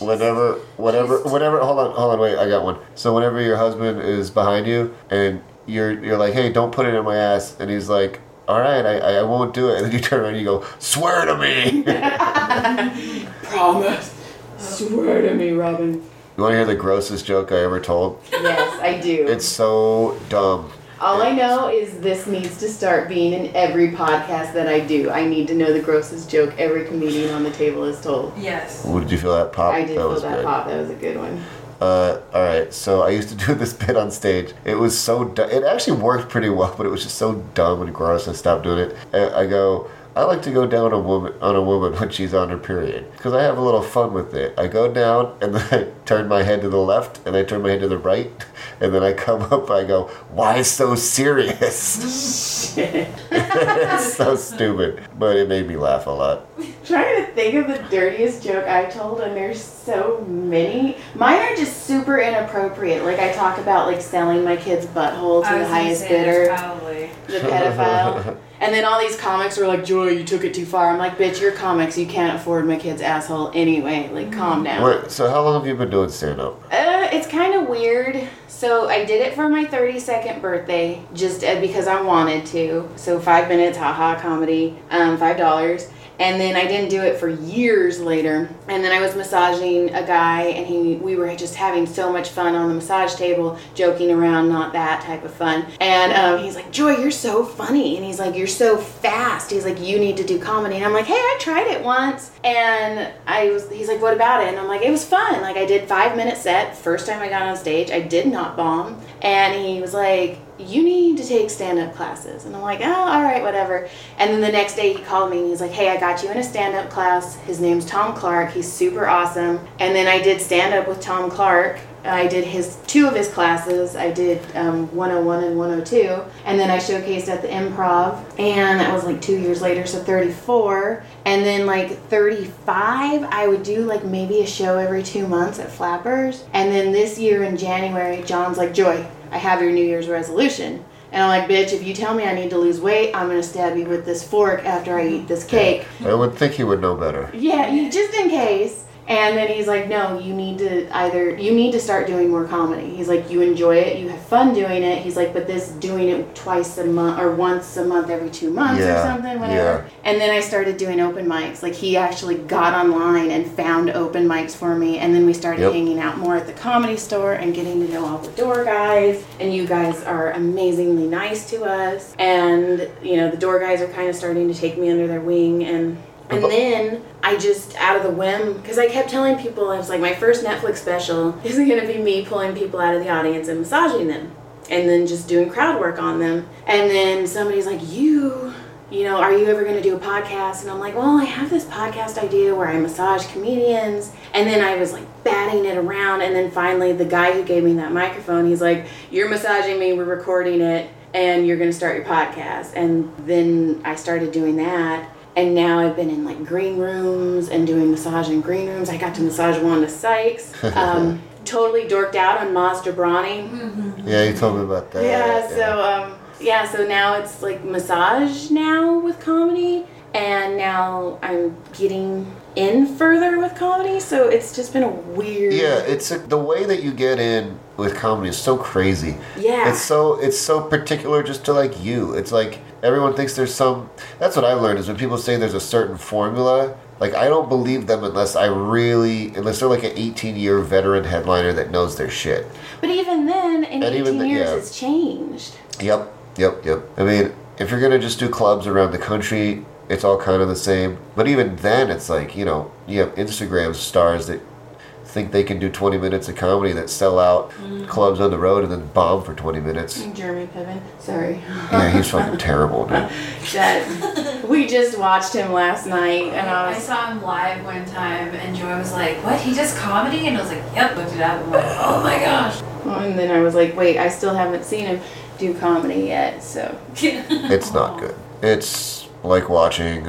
[SPEAKER 3] Whenever, whenever, whenever. Hold on, hold on. Wait, I got one. So whenever your husband is behind you and you're you're like, hey, don't put it in my ass, and he's like. All right, I, I won't do it. And then you turn around and you go, swear to me.
[SPEAKER 2] promise. Swear to me, Robin.
[SPEAKER 3] You want to hear the grossest joke I ever told?
[SPEAKER 2] Yes, I do.
[SPEAKER 3] It's so dumb.
[SPEAKER 2] All I know is this needs to start being in every podcast that I do. I need to know the grossest joke every comedian on the table has told.
[SPEAKER 1] Yes.
[SPEAKER 3] What did you feel that pop?
[SPEAKER 2] I did
[SPEAKER 3] that
[SPEAKER 2] feel
[SPEAKER 3] was
[SPEAKER 2] that
[SPEAKER 3] good.
[SPEAKER 2] pop. That was a good one.
[SPEAKER 3] Uh, all right, so I used to do this bit on stage. It was so du- it actually worked pretty well, but it was just so dumb and gross. I stopped doing it. And I go, I like to go down a woman on a woman when she's on her period because I have a little fun with it. I go down and then I turn my head to the left and I turn my head to the right, and then I come up. I go, why so serious? it's so stupid, but it made me laugh a lot.
[SPEAKER 2] trying to think of the dirtiest joke I told, and there's so many. Mine are just super inappropriate. Like I talk about like selling my kid's butthole to the highest bidder,
[SPEAKER 1] probably.
[SPEAKER 2] the pedophile. And then all these comics were like, "Joy, you took it too far." I'm like, "Bitch, you're comics. You can't afford my kid's asshole anyway. Like, calm down."
[SPEAKER 3] Wait, so how long have you been doing stand up?
[SPEAKER 2] Uh, it's kind of weird. So I did it for my 32nd birthday, just uh, because I wanted to. So five minutes, haha, comedy, um, five dollars. And then I didn't do it for years later. And then I was massaging a guy, and he we were just having so much fun on the massage table, joking around, not that type of fun. And um, he's like, "Joy, you're so funny," and he's like, "You're so fast." He's like, "You need to do comedy." And I'm like, "Hey, I tried it once." And I was, he's like, "What about it?" And I'm like, "It was fun. Like I did five minute set. First time I got on stage, I did not bomb." And he was like, you need to take stand-up classes. And i'm like oh all right whatever. And then the next day he called me and he's like hey i got you in a stand-up class. His name's tom clark. He's super awesome. And then i did stand-up with tom clark. I did his two of his classes. I did um, 101 and 102 and then i showcased at the improv. And that was like two years later so 34 and then like 35 i would do like maybe a show every two months at flappers. And then this year in january john's like joy I have your New Year's resolution. And I'm like, bitch, if you tell me I need to lose weight, I'm gonna stab you with this fork after I eat this cake.
[SPEAKER 3] I would think he would know better.
[SPEAKER 2] Yeah, just in case. And then he's like, no, you need to either, you need to start doing more comedy. He's like, you enjoy it, you have fun doing it. He's like, but this doing it twice a month or once a month every two months
[SPEAKER 3] Yeah,
[SPEAKER 2] or something, whatever. And then I started doing open mics. Like he actually got online and found open mics for me. And then we started
[SPEAKER 3] Yep.
[SPEAKER 2] hanging out more at the comedy store and getting to know all the door guys. And you guys are amazingly nice to us. And, you know, the door guys are kind of starting to take me under their wing. And And then I just, out of the whim, because I kept telling people, I was like, my first Netflix special isn't going to be me pulling people out of the audience and massaging them. And then just doing crowd work on them. And then somebody's like, You, you know, are you ever going to do a podcast? And I'm like, Well, I have this podcast idea where I massage comedians. And then I was like batting it around. And then finally, the guy who gave me that microphone, he's like, You're massaging me, we're recording it, and you're going to start your podcast. And then I started doing that and now I've been in like green rooms and doing massage in green rooms. I got to massage Wanda Sykes. Um, totally dorked out on Maz Jobrani.
[SPEAKER 3] Yeah, you told me about that.
[SPEAKER 2] Yeah, so um, yeah, so now it's like massage now with comedy, and now I'm getting in further with comedy. So it's just been a weird.
[SPEAKER 3] Yeah, it's a, the way that you get in with comedy is so crazy.
[SPEAKER 2] Yeah.
[SPEAKER 3] It's so it's so particular just to like you. It's like everyone thinks there's some that's what I've learned is when people say there's a certain formula, like I don't believe them unless I really unless they're like an 18 year veteran headliner that knows their shit.
[SPEAKER 2] But even then, in
[SPEAKER 3] And
[SPEAKER 2] 18
[SPEAKER 3] even the-
[SPEAKER 2] years,
[SPEAKER 3] yeah.
[SPEAKER 2] it's changed.
[SPEAKER 3] Yep, yep, yep. I mean, if you're gonna just do clubs around the country, it's all kind of the same. But even then, it's like you know, you have Instagram stars that think they can do 20 minutes of comedy that sell out mm. clubs on the road and then bomb for 20 minutes.
[SPEAKER 2] Jeremy Piven. Sorry.
[SPEAKER 3] Yeah, he's fucking terrible, dude.
[SPEAKER 2] That we just watched him last night, and I was, I
[SPEAKER 1] saw him live one time, and Joy was like, "What? He does comedy?" And I was like, "Yep." Looked it up and went, "Oh my gosh."
[SPEAKER 2] And then I was like, wait, I still haven't seen him do comedy yet, so.
[SPEAKER 3] It's not good. It's like watching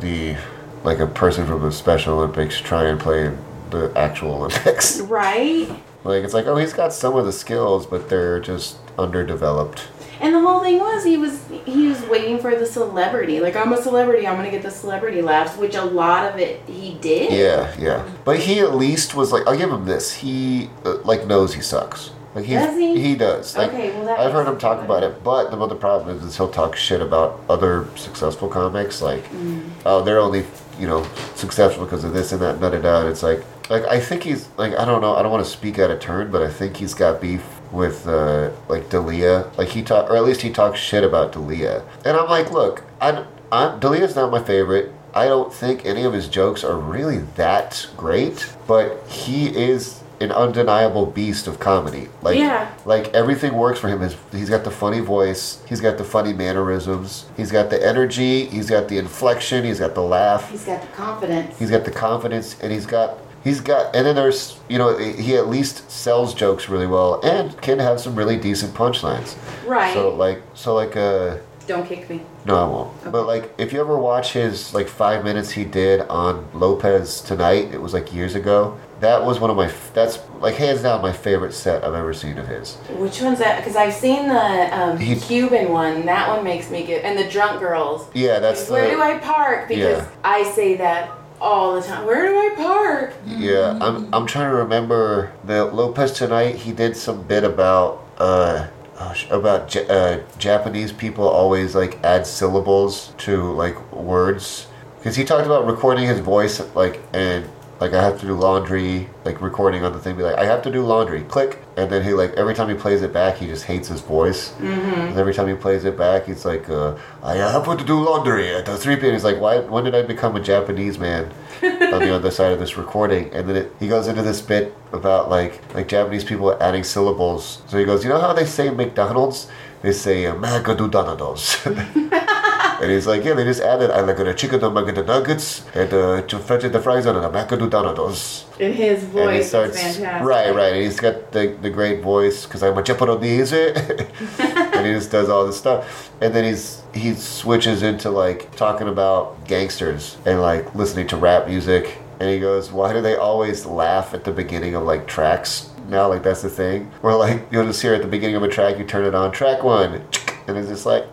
[SPEAKER 3] the like a person from the Special Olympics try and play in the actual Olympics.
[SPEAKER 2] Right?
[SPEAKER 3] Like it's like, oh, he's got some of the skills, but they're just underdeveloped.
[SPEAKER 2] And the whole thing was he was he was waiting for the celebrity. Like I'm a celebrity, I'm gonna get the celebrity laughs, which a lot of it he did.
[SPEAKER 3] Yeah, yeah. But he at least was like, I'll give him this. He uh, like knows he sucks. Like
[SPEAKER 2] Does he?
[SPEAKER 3] does. Like,
[SPEAKER 2] Okay, well, that
[SPEAKER 3] I've heard him talk
[SPEAKER 2] good.
[SPEAKER 3] about it, but the other problem is, is he'll talk shit about other successful comics. Like,
[SPEAKER 2] Mm.
[SPEAKER 3] oh, they're only you know successful because of this and that, and da da da. It's like, like I think he's like I don't know. I don't want to speak out of turn, but I think he's got beef with uh, like Dalia. Like he talk, or at least he talks shit about Dalia. And I'm like, look, I, I Dalia's not my favorite. I don't think any of his jokes are really that great, but he is an undeniable beast of comedy. Like,
[SPEAKER 2] Yeah.
[SPEAKER 3] like everything works for him. His, he's got the funny voice. He's got the funny mannerisms. He's got the energy. He's got the inflection. He's got the laugh.
[SPEAKER 2] He's got the confidence.
[SPEAKER 3] He's got the confidence, and he's got he's got. And then there's you know he at least sells jokes really well and can have some really decent punchlines.
[SPEAKER 2] right.
[SPEAKER 3] So like so like uh.
[SPEAKER 2] Don't kick me.
[SPEAKER 3] No, I won't. But like, if you ever watch his like five minutes he did on Lopez tonight, it was like years ago. That was one of my. f- That's like hands down my favorite set I've ever seen of his.
[SPEAKER 2] Which one's that? Because I've seen the um,
[SPEAKER 3] He-
[SPEAKER 2] Cuban one. That one makes me get. And the drunk girls.
[SPEAKER 3] Yeah, that's
[SPEAKER 2] Where
[SPEAKER 3] the.
[SPEAKER 2] do I park? Because
[SPEAKER 3] Yeah.
[SPEAKER 2] I say that all the time. Where do I park?
[SPEAKER 3] Yeah, I'm. I'm trying to remember the Lopez tonight. He did some bit about uh. oh, About Ja- uh, Japanese people always like add syllables to like words because he talked about recording his voice like and like I have to do laundry like recording on the thing be like I have to do laundry. Click. And then he like every time he plays it back he just hates his voice. Mm-hmm. and every time he plays it back he's like uh, I have to do laundry at the 3 p.m. he's like why when did I become a Japanese man on the other side of this recording? And then it, he goes into this bit about like like Japanese people adding syllables. So he goes you know how they say McDonald's? They say uh, Magadudonados And he's like, yeah, they just added I like a chicken and the nuggets and uh, to french the fries on and a macadonados.
[SPEAKER 2] In his
[SPEAKER 3] And he
[SPEAKER 2] voice,
[SPEAKER 3] starts
[SPEAKER 2] fantastic.
[SPEAKER 3] right, right. And he's got the, the great voice because I'm a Japanese, and he just does all this stuff. And then he's he switches into like talking about gangsters and like listening to rap music. And he goes, why do they always laugh at the beginning of like tracks? Now, like that's the thing. Where like you'll just hear at the beginning of a track, you turn it on, track one, and it's just like,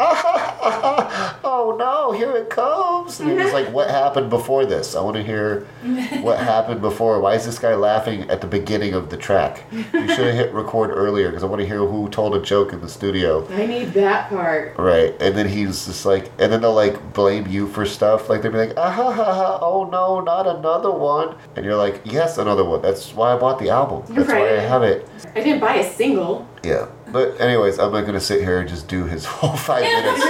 [SPEAKER 3] oh no, here it comes. And it's like, what happened before this? I want to hear what happened before. Why is this guy laughing at the beginning of the track? You should have hit record earlier because I want to hear who told a joke in the studio.
[SPEAKER 2] I need that part.
[SPEAKER 3] Right, and then he's just like, and then they'll like blame you for stuff. Like they'll be like, ah ha ha ha, oh no, not another one. And you're like, yes, another one. That's why I bought the album. That's why I have it.
[SPEAKER 2] I didn't buy a single.
[SPEAKER 3] Yeah. But anyways, I'm not gonna sit here and just do his whole five minutes.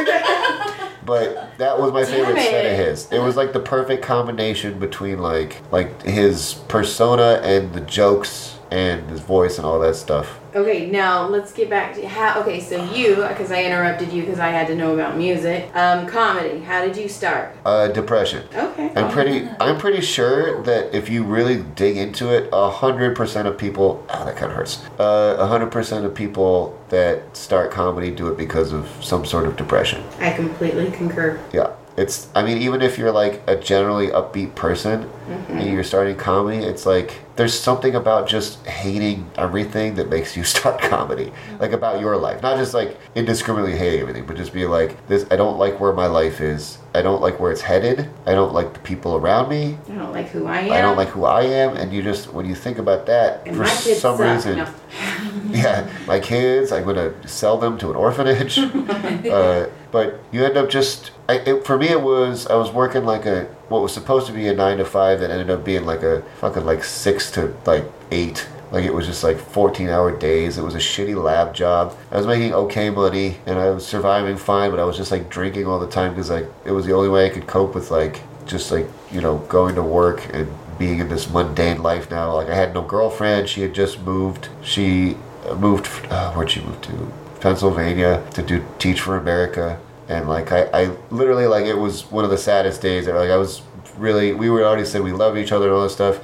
[SPEAKER 3] But that was my favorite
[SPEAKER 2] Damn
[SPEAKER 3] set of his. It was like the perfect combination between like like his persona and the jokes and his voice and all that stuff.
[SPEAKER 2] Okay, now let's get back to how. Okay, so you, because I interrupted you because I had to know about music. Um, comedy. How did you start?
[SPEAKER 3] Uh, depression.
[SPEAKER 2] Okay.
[SPEAKER 3] I'm pretty. I'm pretty sure that if you really dig into it, a hundred percent of people. Oh, that kind of hurts. Uh, A hundred percent of people that start comedy do it because of some sort of depression.
[SPEAKER 2] I completely concur.
[SPEAKER 3] Yeah. It's. I mean, even if you're like a generally upbeat person and you're starting comedy, it's like there's something about just hating everything that makes you start comedy, like about your life, not just like indiscriminately hating everything, but just being like this. I don't like where my life is. I don't like where it's headed. I don't like the people around me.
[SPEAKER 2] I don't like who I am.
[SPEAKER 3] I don't like who I am, and you just when you think about that,
[SPEAKER 2] And
[SPEAKER 3] for some
[SPEAKER 2] suck.
[SPEAKER 3] reason,
[SPEAKER 2] No.
[SPEAKER 3] yeah, my kids, I'm gonna sell them to an orphanage. uh, but you end up just, I, it, for me, it was I was working like a what was supposed to be a nine to five that ended up being like a fucking like six to like eight. Like it was just like 14 hour days. It was a shitty lab job. I was making okay money and I was surviving fine, but I was just like drinking all the time because like it was the only way I could cope with like just like you know going to work and being in this mundane life now. Like I had no girlfriend. She had just moved. She moved. Uh, where'd she move to? Pennsylvania to do teach for America. And like I, I literally like it was one of the saddest days. Like I was really. We were already said we love each other and all this stuff.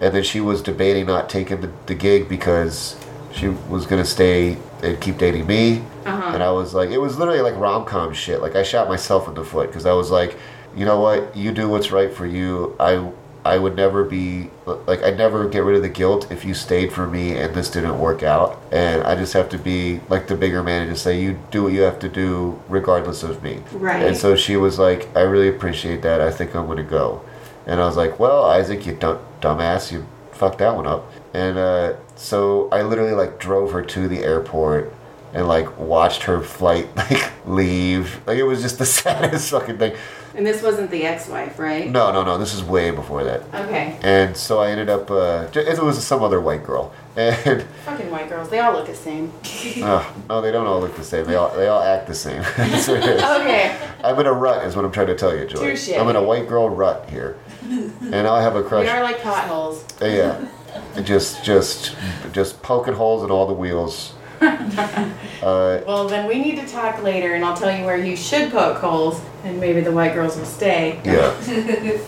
[SPEAKER 3] And then she was debating not taking the, the gig because she was gonna stay and keep dating me.
[SPEAKER 2] Uh-huh.
[SPEAKER 3] And I was like, it was literally like rom com shit. Like I shot myself in the foot because I was like, you know what? You do what's right for you. I I would never be like I'd never get rid of the guilt if you stayed for me and this didn't work out. And I just have to be like the bigger man and just say you do what you have to do regardless of me.
[SPEAKER 2] Right.
[SPEAKER 3] And so she was like, I really appreciate that. I think I'm gonna go. And I was like, well, Isaac, you dumb, dumbass, you fucked that one up. And uh, so I literally like drove her to the airport and like watched her flight like leave. Like it was just the saddest fucking thing.
[SPEAKER 2] And this wasn't the ex-wife, right?
[SPEAKER 3] No, no, no. This is way before that.
[SPEAKER 2] Okay.
[SPEAKER 3] And so I ended up. Uh, it was some other white girl, and
[SPEAKER 2] Fucking white girls. They all look the same.
[SPEAKER 3] uh, no, they don't all look the same. They all they all act the same. That's what it is.
[SPEAKER 2] Okay.
[SPEAKER 3] I'm in a rut, is what I'm trying to tell you, Joy.
[SPEAKER 2] Touche.
[SPEAKER 3] I'm in a white girl rut here, and I have a crush.
[SPEAKER 2] We are like potholes.
[SPEAKER 3] Uh, yeah, just just just poking holes in all the wheels. Uh,
[SPEAKER 2] Well, then we need to talk later, and I'll tell you where you should poke holes, and maybe the white girls will stay.
[SPEAKER 3] yeah.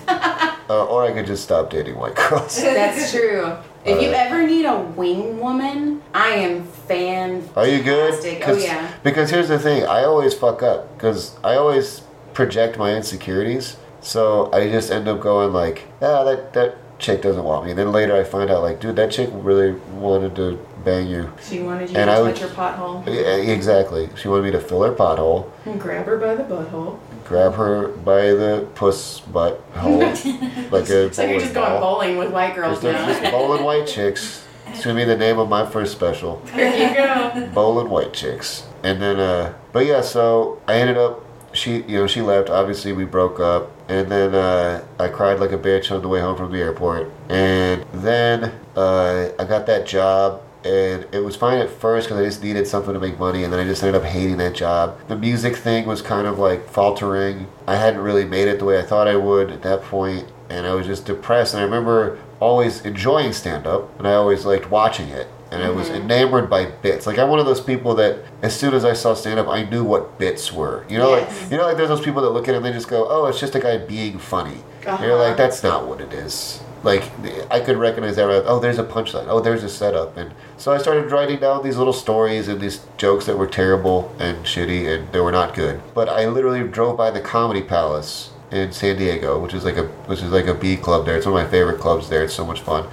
[SPEAKER 3] uh, or I could just stop dating white girls.
[SPEAKER 2] That's true. If you
[SPEAKER 3] Uh,
[SPEAKER 2] ever need a wing woman, I am fan.
[SPEAKER 3] Are you good?
[SPEAKER 2] Oh yeah.
[SPEAKER 3] Because here's the thing, I always fuck up because I always project my insecurities. So I just end up going like, ah, that that chick doesn't want me. And then later I find out like, dude, that chick really wanted to bang you.
[SPEAKER 2] She wanted you
[SPEAKER 3] And
[SPEAKER 2] to
[SPEAKER 3] I
[SPEAKER 2] touch
[SPEAKER 3] would-
[SPEAKER 2] her pothole
[SPEAKER 3] Yeah, exactly. She wanted me to fill her pothole,
[SPEAKER 2] and grab her by the butthole.
[SPEAKER 3] grab her by the puss butt hole, like a
[SPEAKER 2] So you're
[SPEAKER 3] bowling
[SPEAKER 2] just going bowling with white girls
[SPEAKER 3] Just,
[SPEAKER 2] now.
[SPEAKER 3] just bowling white chicks. It's gonna be the name of my first special.
[SPEAKER 2] there you go.
[SPEAKER 3] bowling white chicks. And then, uh, but yeah, so I ended up, she, you know, she left. Obviously, we broke up. And then uh, I cried like a bitch on the way home from the airport. And then uh, I got that job. And it was fine at first because I just needed something to make money. And then I just ended up hating that job. The music thing was kind of like faltering. I hadn't really made it the way I thought I would at that point, And I was just depressed. And I remember always enjoying stand up. And I always liked watching it and I was enamored by bits. Like I'm one of those people that as soon as I saw stand up, I knew what bits were. You know,
[SPEAKER 2] Yes.
[SPEAKER 3] like you know, like there's those people that look at it and they just go, "Oh, it's just a guy being funny." And You're
[SPEAKER 2] Uh-huh.
[SPEAKER 3] like, that's not what it is. Like I could recognize that. right? Oh, there's a punchline. Oh, there's a setup. And so I started writing down these little stories and these jokes that were terrible and shitty and they were not good. But I literally drove by the Comedy Palace in San Diego, which is like a which is like a B club there. It's one of my favorite clubs there. It's so much fun.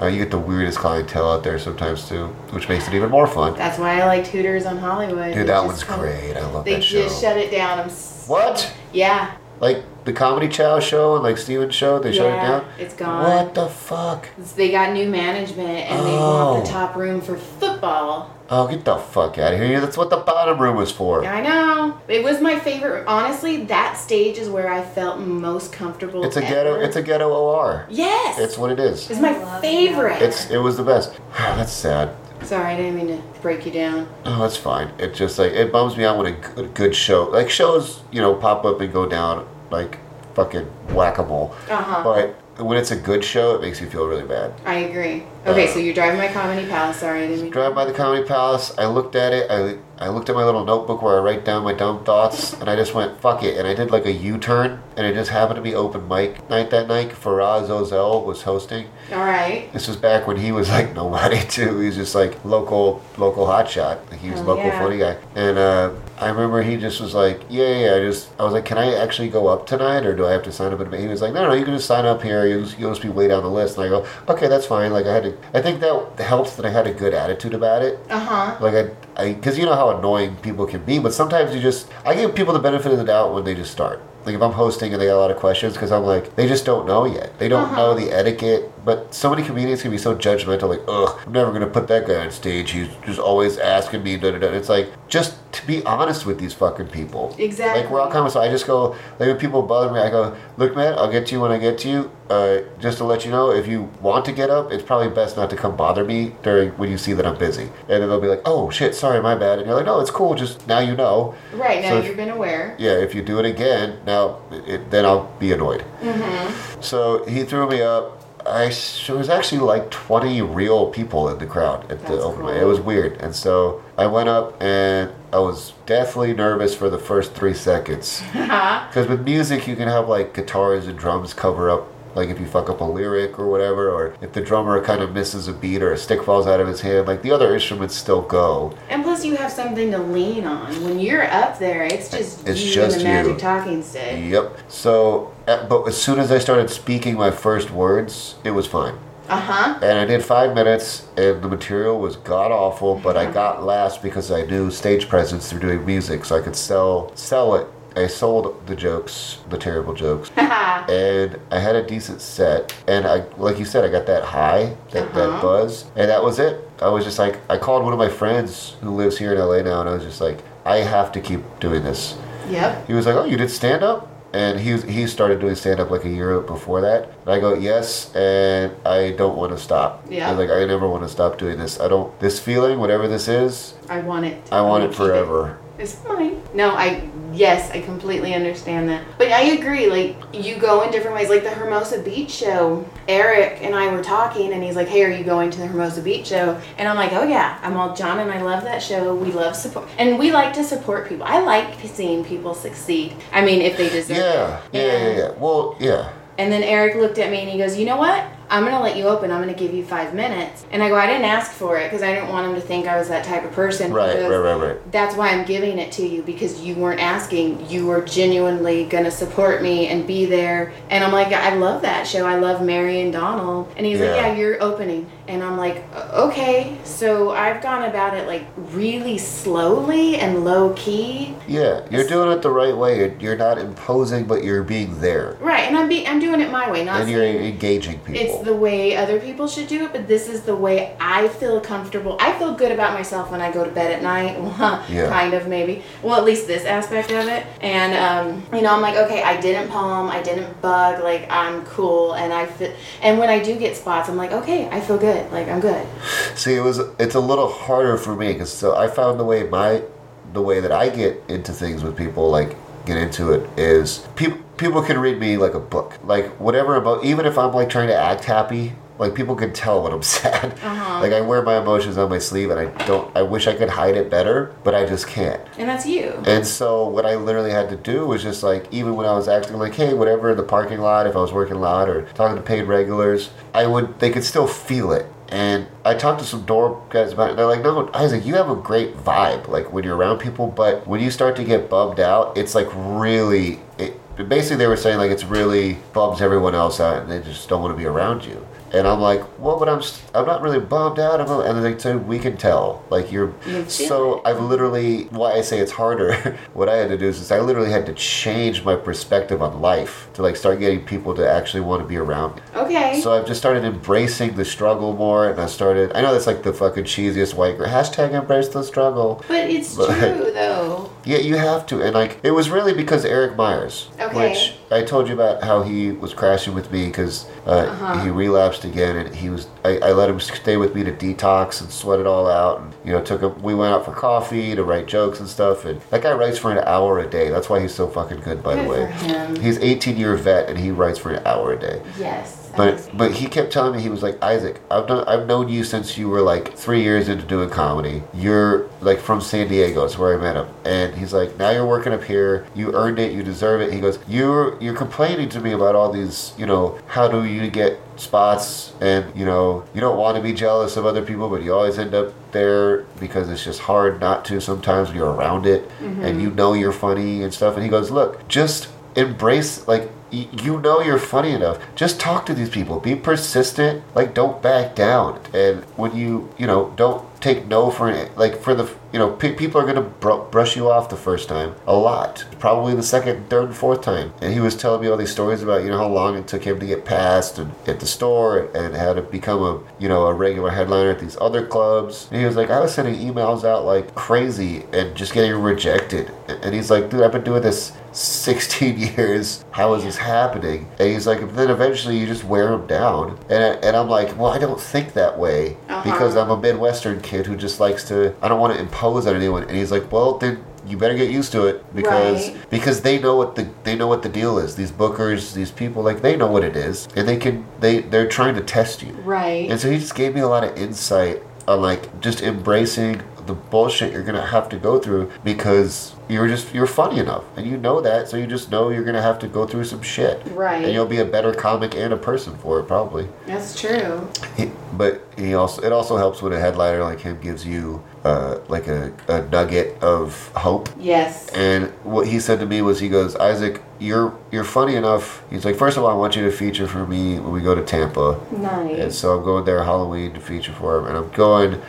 [SPEAKER 3] Uh, you get the weirdest clientele out there sometimes too, which makes it even more fun.
[SPEAKER 2] That's why I liked Hooters on Hollywood.
[SPEAKER 3] Dude,
[SPEAKER 2] They
[SPEAKER 3] that one's
[SPEAKER 2] come-
[SPEAKER 3] great. I love that show.
[SPEAKER 2] They just shut it down. I'm
[SPEAKER 3] What?
[SPEAKER 2] Yeah.
[SPEAKER 3] Like the Comedy Chow show and like Steven's show, they shut it
[SPEAKER 2] Yeah,
[SPEAKER 3] down.
[SPEAKER 2] it's gone.
[SPEAKER 3] What the fuck?
[SPEAKER 2] They got new management and they
[SPEAKER 3] Oh.
[SPEAKER 2] want the oh. top room for football.
[SPEAKER 3] Oh, get the fuck out of here! That's what the bottom room was for.
[SPEAKER 2] I know. It was my favorite. Honestly, that stage is where I felt most comfortable.
[SPEAKER 3] It's a ghetto. It's a ghetto OR.
[SPEAKER 2] Yes.
[SPEAKER 3] It's what it is.
[SPEAKER 2] It's my
[SPEAKER 1] love
[SPEAKER 2] favorite.
[SPEAKER 3] It's it was the best. That's sad.
[SPEAKER 2] Sorry, I didn't mean to break you down.
[SPEAKER 3] Oh, that's fine. It just like it bums me out when a good, good show, like shows, you know, pop up and go down like fucking whackable.
[SPEAKER 2] Uh-huh.
[SPEAKER 3] But when it's a good show, it makes you feel really bad.
[SPEAKER 2] I agree. Okay,
[SPEAKER 3] Uh,
[SPEAKER 2] so you're driving my comedy palace. Sorry, I didn't mean.
[SPEAKER 3] Drive by the Comedy Palace. I looked at it. I I looked at my little notebook where I write down my dumb thoughts, and I just went fuck it, and I did like a U-turn, and it just happened to be open mic night that night. Faraz Ozel was hosting.
[SPEAKER 2] All right.
[SPEAKER 3] This was back when he was like nobody too. He was just like local local hotshot. Like he was
[SPEAKER 2] Oh,
[SPEAKER 3] local
[SPEAKER 2] yeah.
[SPEAKER 3] funny guy. And uh, I remember he just was like, yeah, yeah, yeah. I just I was like, can I actually go up tonight or do I have to sign up? And he was like, no, no, you can just sign up here. You'll just, you'll just be way down the list. And I go, okay, that's fine. Like I had to. I think that helps that I had a good attitude about it.
[SPEAKER 2] Uh huh.
[SPEAKER 3] Like I, I, because you know how annoying people can be, but sometimes you just, I give people the benefit of the doubt when they just start. Like if I'm hosting and they got a lot of questions, because I'm like, they just don't know yet. They don't know uh-huh. the etiquette. But so many comedians can be so judgmental, like, ugh, I'm never gonna put that guy on stage. He's just always asking me, da da da. It's like just to be honest with these fucking people.
[SPEAKER 2] Exactly.
[SPEAKER 3] Like we're all common, so I just go, like when people bother me, I go, look, man, I'll get to you when I get to you. Uh, just to let you know, if you want to get up, it's probably best not to come bother me during when you see that I'm busy. And then they'll be like, oh shit, sorry, my bad. And you're like, no, it's cool. Just now you know.
[SPEAKER 2] Right now
[SPEAKER 3] So
[SPEAKER 2] you've been aware.
[SPEAKER 3] Yeah, if you do it again, now it, then I'll be annoyed.
[SPEAKER 2] Mm-hmm.
[SPEAKER 3] So he threw me up. I there was actually like 20 real people in the crowd at the
[SPEAKER 2] That's
[SPEAKER 3] open mic.
[SPEAKER 2] cool.
[SPEAKER 3] It was weird, and so I went up and I was deathly nervous for the first three seconds. Because with music, you can have like guitars and drums cover up. Like if you fuck up a lyric or whatever, or if the drummer kind of misses a beat or a stick falls out of his hand, like the other instruments still go.
[SPEAKER 2] And plus, you have something to lean on. When you're up there, it's just
[SPEAKER 3] It's
[SPEAKER 2] you
[SPEAKER 3] just
[SPEAKER 2] and the
[SPEAKER 3] you.
[SPEAKER 2] magic talking stick.
[SPEAKER 3] Yep. So, uh, but as soon as I started speaking my first words, it was fine.
[SPEAKER 2] Uh huh.
[SPEAKER 3] And I did five minutes, and the material was god awful. But I got last because I knew stage presence through doing music, so I could sell sell it. I sold the jokes, the terrible jokes, and I had a decent set. And I, like you said, I got that high, that, that uh-huh. buzz, and that was it. I was just like, I called one of my friends who lives here in LA now, and I was just like, I have to keep doing this.
[SPEAKER 2] Yep.
[SPEAKER 3] He was like, "Oh, you did stand up?" And he was, he started doing stand up like a year before that. And I go, "Yes," and I don't want to stop.
[SPEAKER 2] Yeah.
[SPEAKER 3] I like, I never want to stop doing this. I don't. This feeling, whatever this is,
[SPEAKER 2] I want it.
[SPEAKER 3] I want
[SPEAKER 2] wanna
[SPEAKER 3] it
[SPEAKER 2] keep It's fine. No, I yes, I completely understand that. But I agree. Like you go in different ways. Like the Hermosa Beach show. Eric and I were talking, and he's like, "Hey, are you going to the Hermosa Beach show?" And I'm like, "Oh yeah, I'm all John, and I love that show. We love support, and we like to support people. I like seeing people succeed. I mean, if they deserve
[SPEAKER 3] Yeah,
[SPEAKER 2] it.
[SPEAKER 3] yeah, yeah, yeah. Well, yeah.
[SPEAKER 2] and then Eric looked at me and he goes, You know what? I'm going to let you open. I'm going to give you five minutes. And I go, I didn't ask for it because I didn't want him to think I was that type of person.
[SPEAKER 3] Right, right, right, right.
[SPEAKER 2] That's why I'm giving it to you because you weren't asking. You were genuinely going to support me and be there. And I'm like, I love that show. I love Mary and Donald. And he's like,
[SPEAKER 3] Yeah.
[SPEAKER 2] Yeah, you're opening. And I'm like, Okay. So I've gone about it like really slowly and low key.
[SPEAKER 3] Yeah, you're doing it the right way. You're, you're not imposing, but you're being there,
[SPEAKER 2] Right. And I'm, be- I'm doing it my way, not
[SPEAKER 3] and you're engaging people.
[SPEAKER 2] The way other people should do it, but this is the way I feel comfortable. I feel good about myself when I go to bed at night. Well,
[SPEAKER 3] Yeah.
[SPEAKER 2] kind of maybe. Well, at least this aspect of it. And um, you know, I'm like, okay, I didn't palm, I didn't bug. Like I'm cool, and I fit. And when I do get spots, I'm like, okay, I feel good. Like I'm good.
[SPEAKER 3] See, it was it's a little harder for me because so I found the way my the way that I get into things with people like get into it is people people can read me like a book like whatever about even if I'm like trying to act happy like people can tell when I'm sad
[SPEAKER 2] Uh-huh.
[SPEAKER 3] like I wear my emotions on my sleeve and I don't I wish I could hide it better but I just can't
[SPEAKER 2] And that's you.
[SPEAKER 3] and so what I literally had to do was just like even when I was acting like hey whatever in the parking lot if I was working loud or talking to paid regulars I would they could still feel it and I talked to some door guys about it. They're like, no, Isaac, you have a great vibe, like when you're around people. But when you start to get bummed out, it's like really. It, basically, they were saying like it's really bums everyone else out, and they just don't want to be around you. And I'm like, well, but I'm I'm not really bummed out. I'm and they said we can tell, like you're.
[SPEAKER 2] You
[SPEAKER 3] so
[SPEAKER 2] it.
[SPEAKER 3] I've literally why I say it's harder. what I had to do is I literally had to change my perspective on life to like start getting people to actually want to be around me.
[SPEAKER 2] Okay.
[SPEAKER 3] So I've just started embracing the struggle more, and I started. I know that's like the fucking cheesiest white girl hashtag embrace the struggle.
[SPEAKER 2] but it's
[SPEAKER 3] But-
[SPEAKER 2] true though.
[SPEAKER 3] Yeah, you have to, and like it was really because Eric Myers,
[SPEAKER 2] Okay.
[SPEAKER 3] which I told you about how he was crashing with me because uh, he relapsed again, and he was. I, I let him stay with me to detox and sweat it all out, and you know, took him. We went out for coffee to write jokes and stuff, and that guy writes for an hour a day. That's why he's so fucking good, by the way. He's 18 year vet, and he writes for an hour a day.
[SPEAKER 2] Yes.
[SPEAKER 3] But but he kept telling me he was like Isaac. I've known I've known you since you were like three years into doing comedy. You're like from San Diego. It's where I met him. And he's like, now you're working up here. You earned it. You deserve it. He goes, you're you're complaining to me about all these. You know, how do you get spots? And you know, you don't want to be jealous of other people, but you always end up there because it's just hard not to sometimes when you're around it and mm-hmm. you know you're funny and stuff. And he goes, look, just embrace like you know you're funny enough. Just talk to these people. Be persistent. Like don't back down. And when you you know don't take no for like for the you know pe- people are gonna br- brush you off the first time a lot. Probably the second third and fourth time. And he was telling me all these stories about you know how long it took him to get past and at the store and, and how to become a you know a regular headliner at these other clubs. And he was like i was sending emails out like crazy and just getting rejected. And he's like dude i've been doing this 16 years. How is this happening? And he's like then eventually you just wear them down. And, I- and i'm like well i don't think that way uh-huh. because i'm a midwestern kid who just likes to i don't want to impose on anyone and he's like well then you better get used to it because
[SPEAKER 2] Right.
[SPEAKER 3] because they know what the they know what the deal is these bookers these people like they know what it is and they can they they're trying to test you
[SPEAKER 2] Right.
[SPEAKER 3] and so he just gave me a lot of insight on like just embracing the bullshit you're gonna have to go through because you're just you're funny enough and you know that so you just know you're gonna have to go through some shit
[SPEAKER 2] Right.
[SPEAKER 3] and you'll be a better comic and a person for it probably
[SPEAKER 2] That's true.
[SPEAKER 3] he, but he also it also helps when a headliner like him gives you uh, like a, a nugget of hope
[SPEAKER 2] Yes.
[SPEAKER 3] and what he said to me was, he goes, Isaac, you're you're funny enough. He's like, first of all, I want you to feature for me when we go to Tampa.
[SPEAKER 2] nice And
[SPEAKER 3] so I'm going there Halloween to feature for him, and I'm going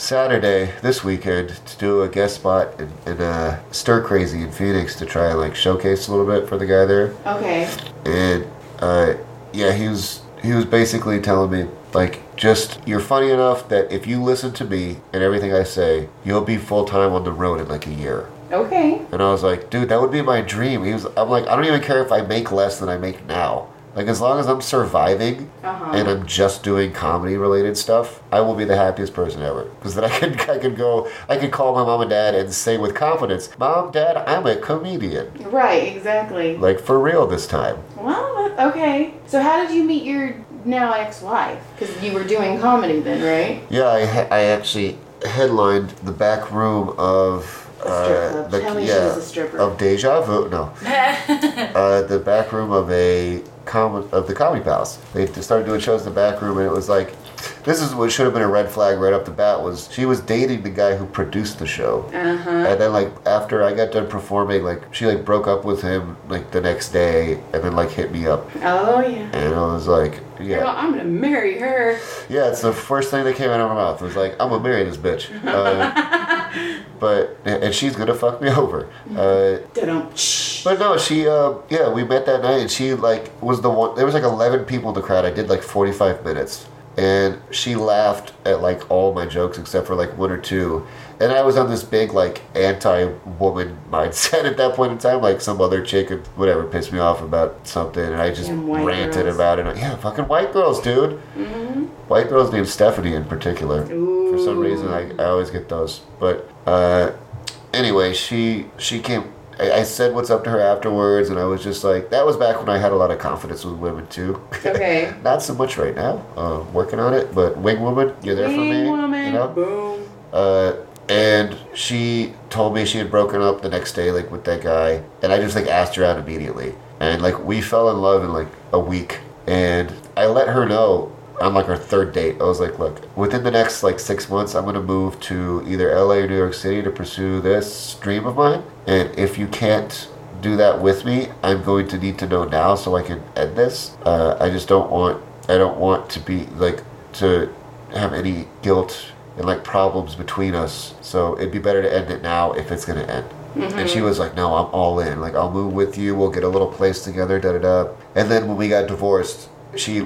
[SPEAKER 3] Saturday this weekend to do a guest spot in, in uh, Stir Crazy in Phoenix to try like showcase a little bit for the guy there.
[SPEAKER 2] Okay.
[SPEAKER 3] And uh, yeah, he was he was basically telling me like just you're funny enough that if you listen to me and everything I say, you'll be full time on the road in like a year.
[SPEAKER 2] Okay.
[SPEAKER 3] And I was like, dude, that would be my dream. He was, I'm like, I don't even care if I make less than I make now. Like, as long as I'm surviving
[SPEAKER 2] Uh-huh.
[SPEAKER 3] and I'm just doing comedy related stuff, I will be the happiest person ever. Because then I could, I could go, I could call my mom and dad and say with confidence, Mom, Dad, I'm a comedian.
[SPEAKER 2] Right. Exactly.
[SPEAKER 3] Like, for real this time.
[SPEAKER 2] Well, okay. So how did you meet your now ex-wife? Because you were doing comedy then, right?
[SPEAKER 3] Yeah, I, I actually headlined the back room of.
[SPEAKER 2] A strip club.
[SPEAKER 3] the,
[SPEAKER 2] Tell me she
[SPEAKER 3] yeah,
[SPEAKER 2] was a stripper.
[SPEAKER 3] Of Deja Vu, no. uh, the back room of a com- of the Comedy Palace. They started doing shows in the back room, and it was like, this is what should have been a red flag right up the bat. Was she was dating the guy who produced the show,
[SPEAKER 2] Uh-huh.
[SPEAKER 3] and then like after I got done performing, like she like broke up with him like the next day, and then like hit me up,
[SPEAKER 2] Oh yeah.
[SPEAKER 3] and I was like,
[SPEAKER 2] Girl,
[SPEAKER 3] yeah,
[SPEAKER 2] I'm gonna marry her.
[SPEAKER 3] yeah. It's the first thing that came out of my mouth. It was like, I'm gonna marry this bitch. Uh, but and she's gonna fuck me over. Uh, but no, she, uh, yeah, we met that night, and she like was the one. There was like eleven people in the crowd. I did like forty five minutes, and she laughed at like all my jokes except for like one or two. And I was on this big like anti woman mindset at that point in time. Like some other chick would whatever pissed me off about something, and I just ranted
[SPEAKER 2] girls.
[SPEAKER 3] about it. Yeah, fucking white girls, dude. White girls named Stephanie in particular. For some reason, I, I always get those. But uh, anyway, she she came. I, I said what's up to her afterwards, and I was just like, that was back when I had a lot of confidence with women too.
[SPEAKER 2] Okay.
[SPEAKER 3] Not so much right now. Uh, working on it, but wing woman, you're there for
[SPEAKER 2] Wing
[SPEAKER 3] me.
[SPEAKER 2] woman.
[SPEAKER 3] You know.
[SPEAKER 2] Boom.
[SPEAKER 3] Uh, and she told me she had broken up the next day, like with that guy, and I just like asked her out immediately, and like we fell in love in like a week, and I let her know on like our third date. I was like, look, within the next like six months, I'm gonna move to either LA or New York City to pursue this dream of mine, and if you can't do that with me, I'm going to need to know now so I can end this. Uh, I just don't want I don't want to be like to have any guilt and like problems between us. So it'd be better to end it now if it's gonna end. And she was like, "No, I'm all in. Like I'll move with you. We'll get a little place together." Da da da. And then when we got divorced, she,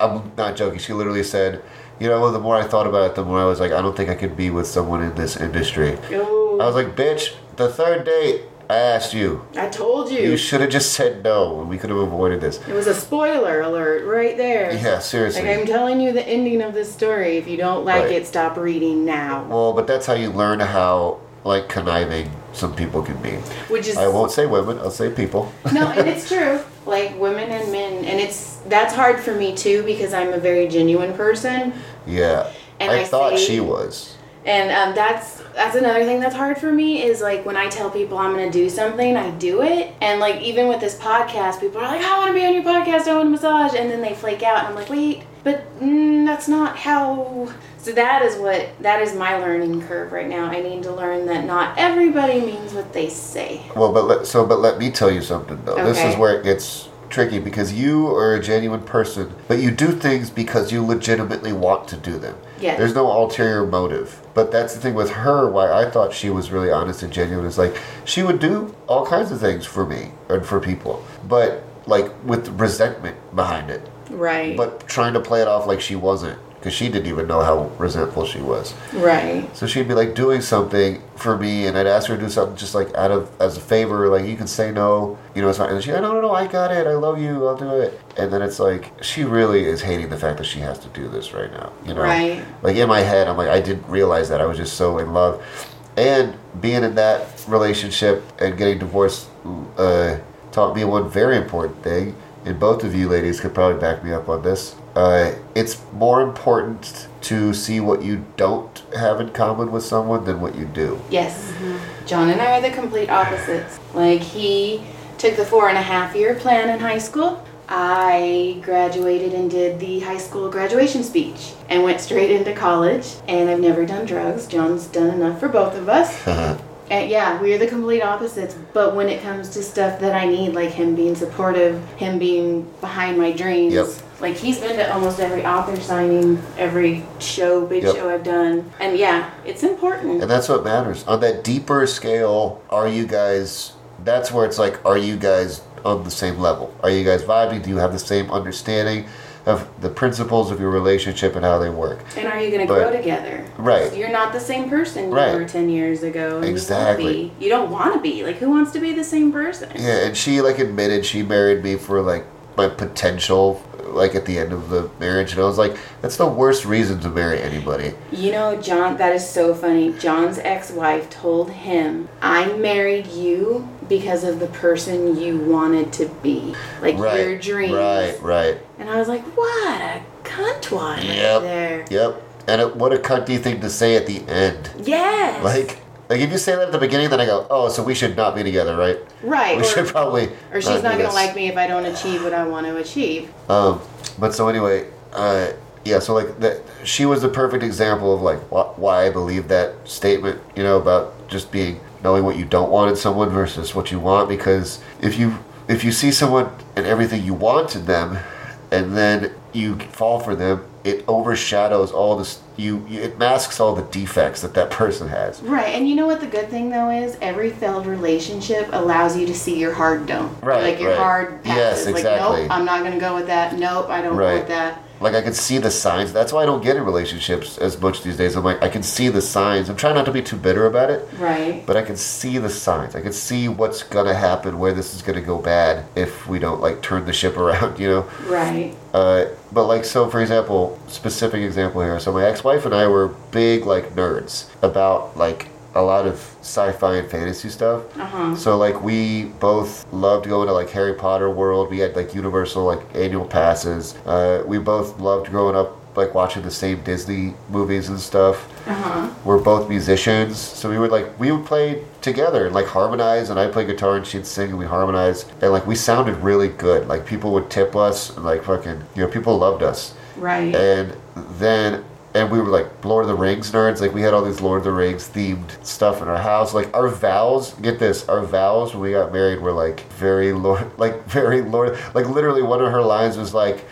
[SPEAKER 3] I'm not joking. She literally said, "You know, the more I thought about it, the more I was like, I don't think I could be with someone in this industry."
[SPEAKER 2] Ooh.
[SPEAKER 3] I was like, bitch, the third date, I asked you.
[SPEAKER 2] I told you.
[SPEAKER 3] You should have just said no, and we could have avoided this.
[SPEAKER 2] it was a spoiler alert right there.
[SPEAKER 3] Yeah, seriously.
[SPEAKER 2] Like I'm telling you the ending of this story. If you don't like
[SPEAKER 3] Right.
[SPEAKER 2] it, stop reading now.
[SPEAKER 3] well, but that's how you learn how like conniving some people can be.
[SPEAKER 2] Which is
[SPEAKER 3] I won't say women. I'll say people.
[SPEAKER 2] no, and it's true. Like women and men, and it's that's hard for me too because I'm a very genuine person,
[SPEAKER 3] Yeah.
[SPEAKER 2] And
[SPEAKER 3] I,
[SPEAKER 2] I
[SPEAKER 3] thought
[SPEAKER 2] say-
[SPEAKER 3] she was.
[SPEAKER 2] and um, that's that's another thing that's hard for me is like when I tell people I'm gonna do something, I do it, and like even with this podcast, people are like, I want to be on your podcast, I want a massage, and then they flake out, and I'm like, wait, but mm, that's not how. So that is what that is my learning curve right now. I need to learn that not everybody means what they say.
[SPEAKER 3] Well, but let, so but let me tell you something though. This is where it gets tricky because you are a genuine person, but you do things because you legitimately want to do them.
[SPEAKER 2] Yes.
[SPEAKER 3] There's no ulterior motive. But that's the thing with her. Why I thought she was really honest and genuine is like she would do all kinds of things for me and for people, but like with resentment behind it.
[SPEAKER 2] Right.
[SPEAKER 3] But trying to play it off like she wasn't because she didn't even know how resentful she was.
[SPEAKER 2] right.
[SPEAKER 3] So she'd be like doing something for me, and I'd ask her to do something just like out of as a favor, like you can say no, you know, it's not. And she's like, no, no, no, I got it, I love you, I'll do it. And then it's like she really is hating the fact that she has to do this right now, you know.
[SPEAKER 2] Right.
[SPEAKER 3] Like in my head, I'm like, I didn't realize that I was just so in love, and being in that relationship and getting divorced uh, taught me one very important thing. And both of you ladies could probably back me up on this. Uh, it's more important to see what you don't have in common with someone than what you do.
[SPEAKER 2] Yes. John and I are the complete opposites. Like, he took the four and a half year plan in high school. I graduated and did the high school graduation speech and went straight into college. And I've never done drugs. John's done enough for both of us. And yeah, we're the complete opposites. But when it comes to stuff that I need, like him being supportive, him being behind my dreams,
[SPEAKER 3] Yep.
[SPEAKER 2] Like he's been to almost every author signing, every show, big
[SPEAKER 3] Yep.
[SPEAKER 2] show I've done. And yeah, it's important.
[SPEAKER 3] And that's what matters. On that deeper scale, are you guys, that's where it's like, are you guys on the same level? Are you guys vibing? Do you have the same understanding of the principles of your relationship and how they work?
[SPEAKER 2] And are you going to grow together?
[SPEAKER 3] Right.
[SPEAKER 2] You're not the same person you
[SPEAKER 3] Right.
[SPEAKER 2] were 10 years ago. and you
[SPEAKER 3] Exactly.
[SPEAKER 2] be. You don't want to be. Like, who wants to be the same person?
[SPEAKER 3] Yeah, and she like admitted she married me for like my potential, like at the end of the marriage, and I was like, that's the worst reason to marry anybody.
[SPEAKER 2] You know, John, that is so funny. John's ex wife told him, I married you because of the person you wanted to be. Like,
[SPEAKER 3] Right.
[SPEAKER 2] your dreams.
[SPEAKER 3] Right, right.
[SPEAKER 2] And I was like, what a cuntwad
[SPEAKER 3] Yep.
[SPEAKER 2] right there.
[SPEAKER 3] Yep. And it, what a cunty thing to say at the end.
[SPEAKER 2] Yes.
[SPEAKER 3] Like, like if you say that at the beginning, then I go, oh, so we should not be together, right?
[SPEAKER 2] right.
[SPEAKER 3] We
[SPEAKER 2] or,
[SPEAKER 3] should probably.
[SPEAKER 2] or she's not going to
[SPEAKER 3] this.
[SPEAKER 2] like me if I don't achieve what I want to achieve.
[SPEAKER 3] Um, but so anyway, uh, yeah. So like that, she was the perfect example of like wh- why I believe that statement. You know about just being knowing what you don't want in someone versus what you want. Because if you if you see someone and everything you want in them, and then you fall for them, it overshadows all this. You, you it masks all the defects that that person has.
[SPEAKER 2] Right, and you know what the good thing though is? Every failed relationship allows you to see your hard don't.
[SPEAKER 3] Right,
[SPEAKER 2] Like your
[SPEAKER 3] right.
[SPEAKER 2] hard
[SPEAKER 3] Yes, exactly.
[SPEAKER 2] Like, nope, I'm not gonna go with that. Nope, I don't
[SPEAKER 3] Right.
[SPEAKER 2] want that.
[SPEAKER 3] Like I can see the signs. That's why I don't get in relationships as much these days. I'm like I can see the signs. I'm trying not to be too bitter about it.
[SPEAKER 2] Right.
[SPEAKER 3] but I can see the signs. I can see what's gonna happen, where this is gonna go bad if we don't like turn the ship around, you know.
[SPEAKER 2] Right.
[SPEAKER 3] Uh, but like, so for example, specific example here. So my ex-wife and I were big like nerds about like a lot of sci-fi and fantasy stuff.
[SPEAKER 2] Uh-huh.
[SPEAKER 3] So like we both loved going to like Harry Potter World. We had like Universal like annual passes. Uh, we both loved growing up like watching the same Disney movies and stuff
[SPEAKER 2] Uh-huh.
[SPEAKER 3] we're both musicians, so we would like we would play together and like harmonize, and I'd play guitar and she'd sing, and we harmonize. and like we sounded really good. Like people would tip us, and like fucking, you know, people loved us.
[SPEAKER 2] Right.
[SPEAKER 3] And then, and we were like Lord of the Rings nerds. Like we had all these Lord of the Rings themed stuff in our house. Like our vows, get this, our vows when we got married were like very Lord, like very Lord, like literally one of her lines was like,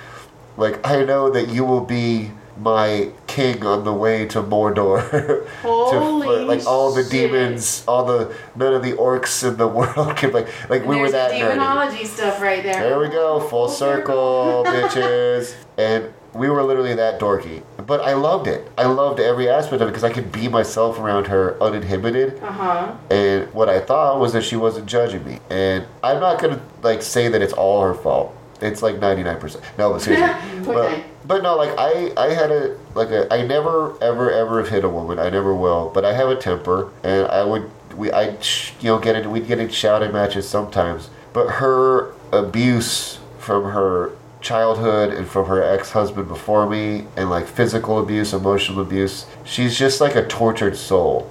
[SPEAKER 3] like I know that you will be my king on the way to Mordor. to,
[SPEAKER 2] Holy
[SPEAKER 3] like all the
[SPEAKER 2] shit.
[SPEAKER 3] demons, all the none of the orcs in the world can like like we were that
[SPEAKER 2] the
[SPEAKER 3] nerdy.
[SPEAKER 2] demonology stuff right there.
[SPEAKER 3] There we go, full circle, bitches. And we were literally that dorky. But I loved it. I loved every aspect of it because I could be myself around her uninhibited.
[SPEAKER 2] Uh huh.
[SPEAKER 3] And what I thought was that she wasn't judging me. And I'm not gonna like say that it's all her fault. It's like 99%. No, but seriously. but,
[SPEAKER 2] Okay.
[SPEAKER 3] but no, like I, I had a like a I never ever ever have hit a woman. I never will. But I have a temper, and I would we I you know get into we'd get in shouting matches sometimes. But her abuse from her childhood and from her ex-husband before me and like physical abuse emotional abuse she's just like a tortured soul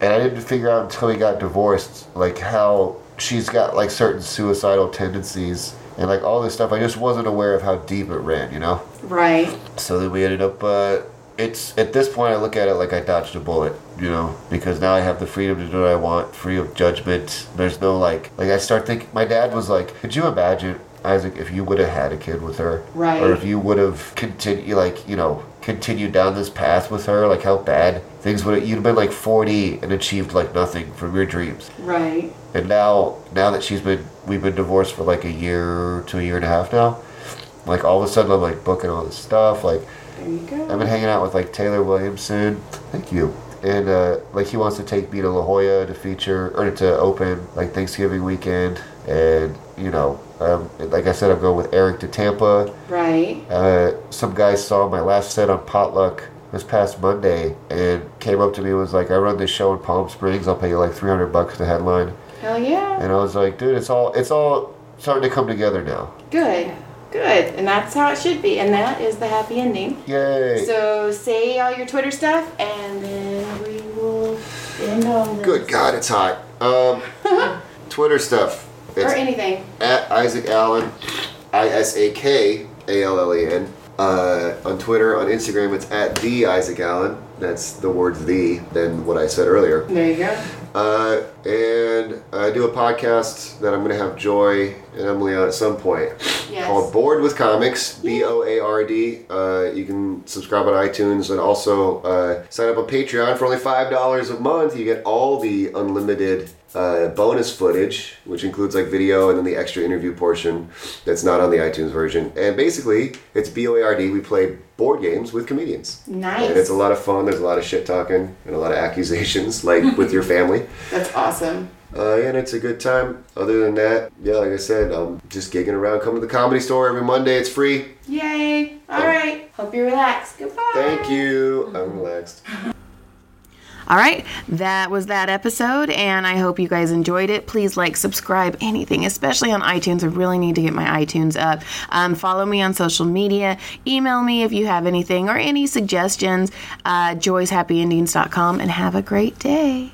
[SPEAKER 3] and I didn't figure out until we got divorced, like how she's got like certain suicidal tendencies and like all this stuff. I just wasn't aware of how deep it ran, you know.
[SPEAKER 2] Right.
[SPEAKER 3] So then we ended up. Uh, it's at this point I look at it like I dodged a bullet, you know, because now I have the freedom to do what I want, free of judgment. There's no like, like I start thinking. My dad was like, "Could you imagine?" Isaac, if you would have had a kid with her,
[SPEAKER 2] Right.
[SPEAKER 3] or if you would have continued, like you know, continued down this path with her, like how bad things would have. You'd have been like forty and achieved like nothing from your dreams.
[SPEAKER 2] Right.
[SPEAKER 3] And now, now that she's been, we've been divorced for like a year to a year and a half now. Like all of a sudden, I'm like booking all this stuff. Like
[SPEAKER 2] There you go.
[SPEAKER 3] I've been hanging out with like Taylor Williamson. Thank you. And uh, like he wants to take me to La Jolla to feature or to open like Thanksgiving weekend. And you know, um, like I said, I'm going with Eric to Tampa.
[SPEAKER 2] Right.
[SPEAKER 3] Uh, some guy saw my last set on Potluck this past Monday and came up to me and was like, "I run this show in Palm Springs. I'll pay you like 300 bucks to headline."
[SPEAKER 2] Hell yeah.
[SPEAKER 3] And I was like, "Dude, it's all it's all starting to come together now."
[SPEAKER 2] Good. Good. And that's how it should be. And that is the happy ending.
[SPEAKER 3] Yay!
[SPEAKER 2] So say all your Twitter stuff and then we will end on this.
[SPEAKER 3] Good God, it's hot. Um, Twitter stuff.
[SPEAKER 2] Or anything.
[SPEAKER 3] at Isaac Allen, I S A K A L L E N. Uh, on Twitter, on Instagram, it's at the Isaac Allen. That's the word the, than what I said earlier.
[SPEAKER 2] There you go.
[SPEAKER 3] Uh, and I do a podcast that I'm going to have Joy and Emily on at some point
[SPEAKER 2] Yes.
[SPEAKER 3] called Board with Comics, B O A R D. Uh, you can subscribe on iTunes and also uh, sign up on Patreon for only $5 a month. You get all the unlimited uh, bonus footage, which includes like video and then the extra interview portion that's not on the iTunes version. And basically, it's B O A R D. We play board games with comedians.
[SPEAKER 2] Nice.
[SPEAKER 3] And it's a lot of fun. There's a lot of shit talking and a lot of accusations, like with your family.
[SPEAKER 2] That's awesome.
[SPEAKER 3] Uh, yeah, and it's a good time. Other than that, yeah, like I said, I'm just gigging around. Come to the comedy store every Monday. It's free.
[SPEAKER 2] Yay. All right. Hope you relax. Goodbye.
[SPEAKER 3] Thank you. I'm relaxed.
[SPEAKER 4] All right, that was that episode, and I hope you guys enjoyed it. Please like, subscribe, anything, especially on iTunes. I really need to get my iTunes up. Um, follow me on social media. Email me if you have anything or any suggestions. Uh, joyshappyendings.com, and have a great day.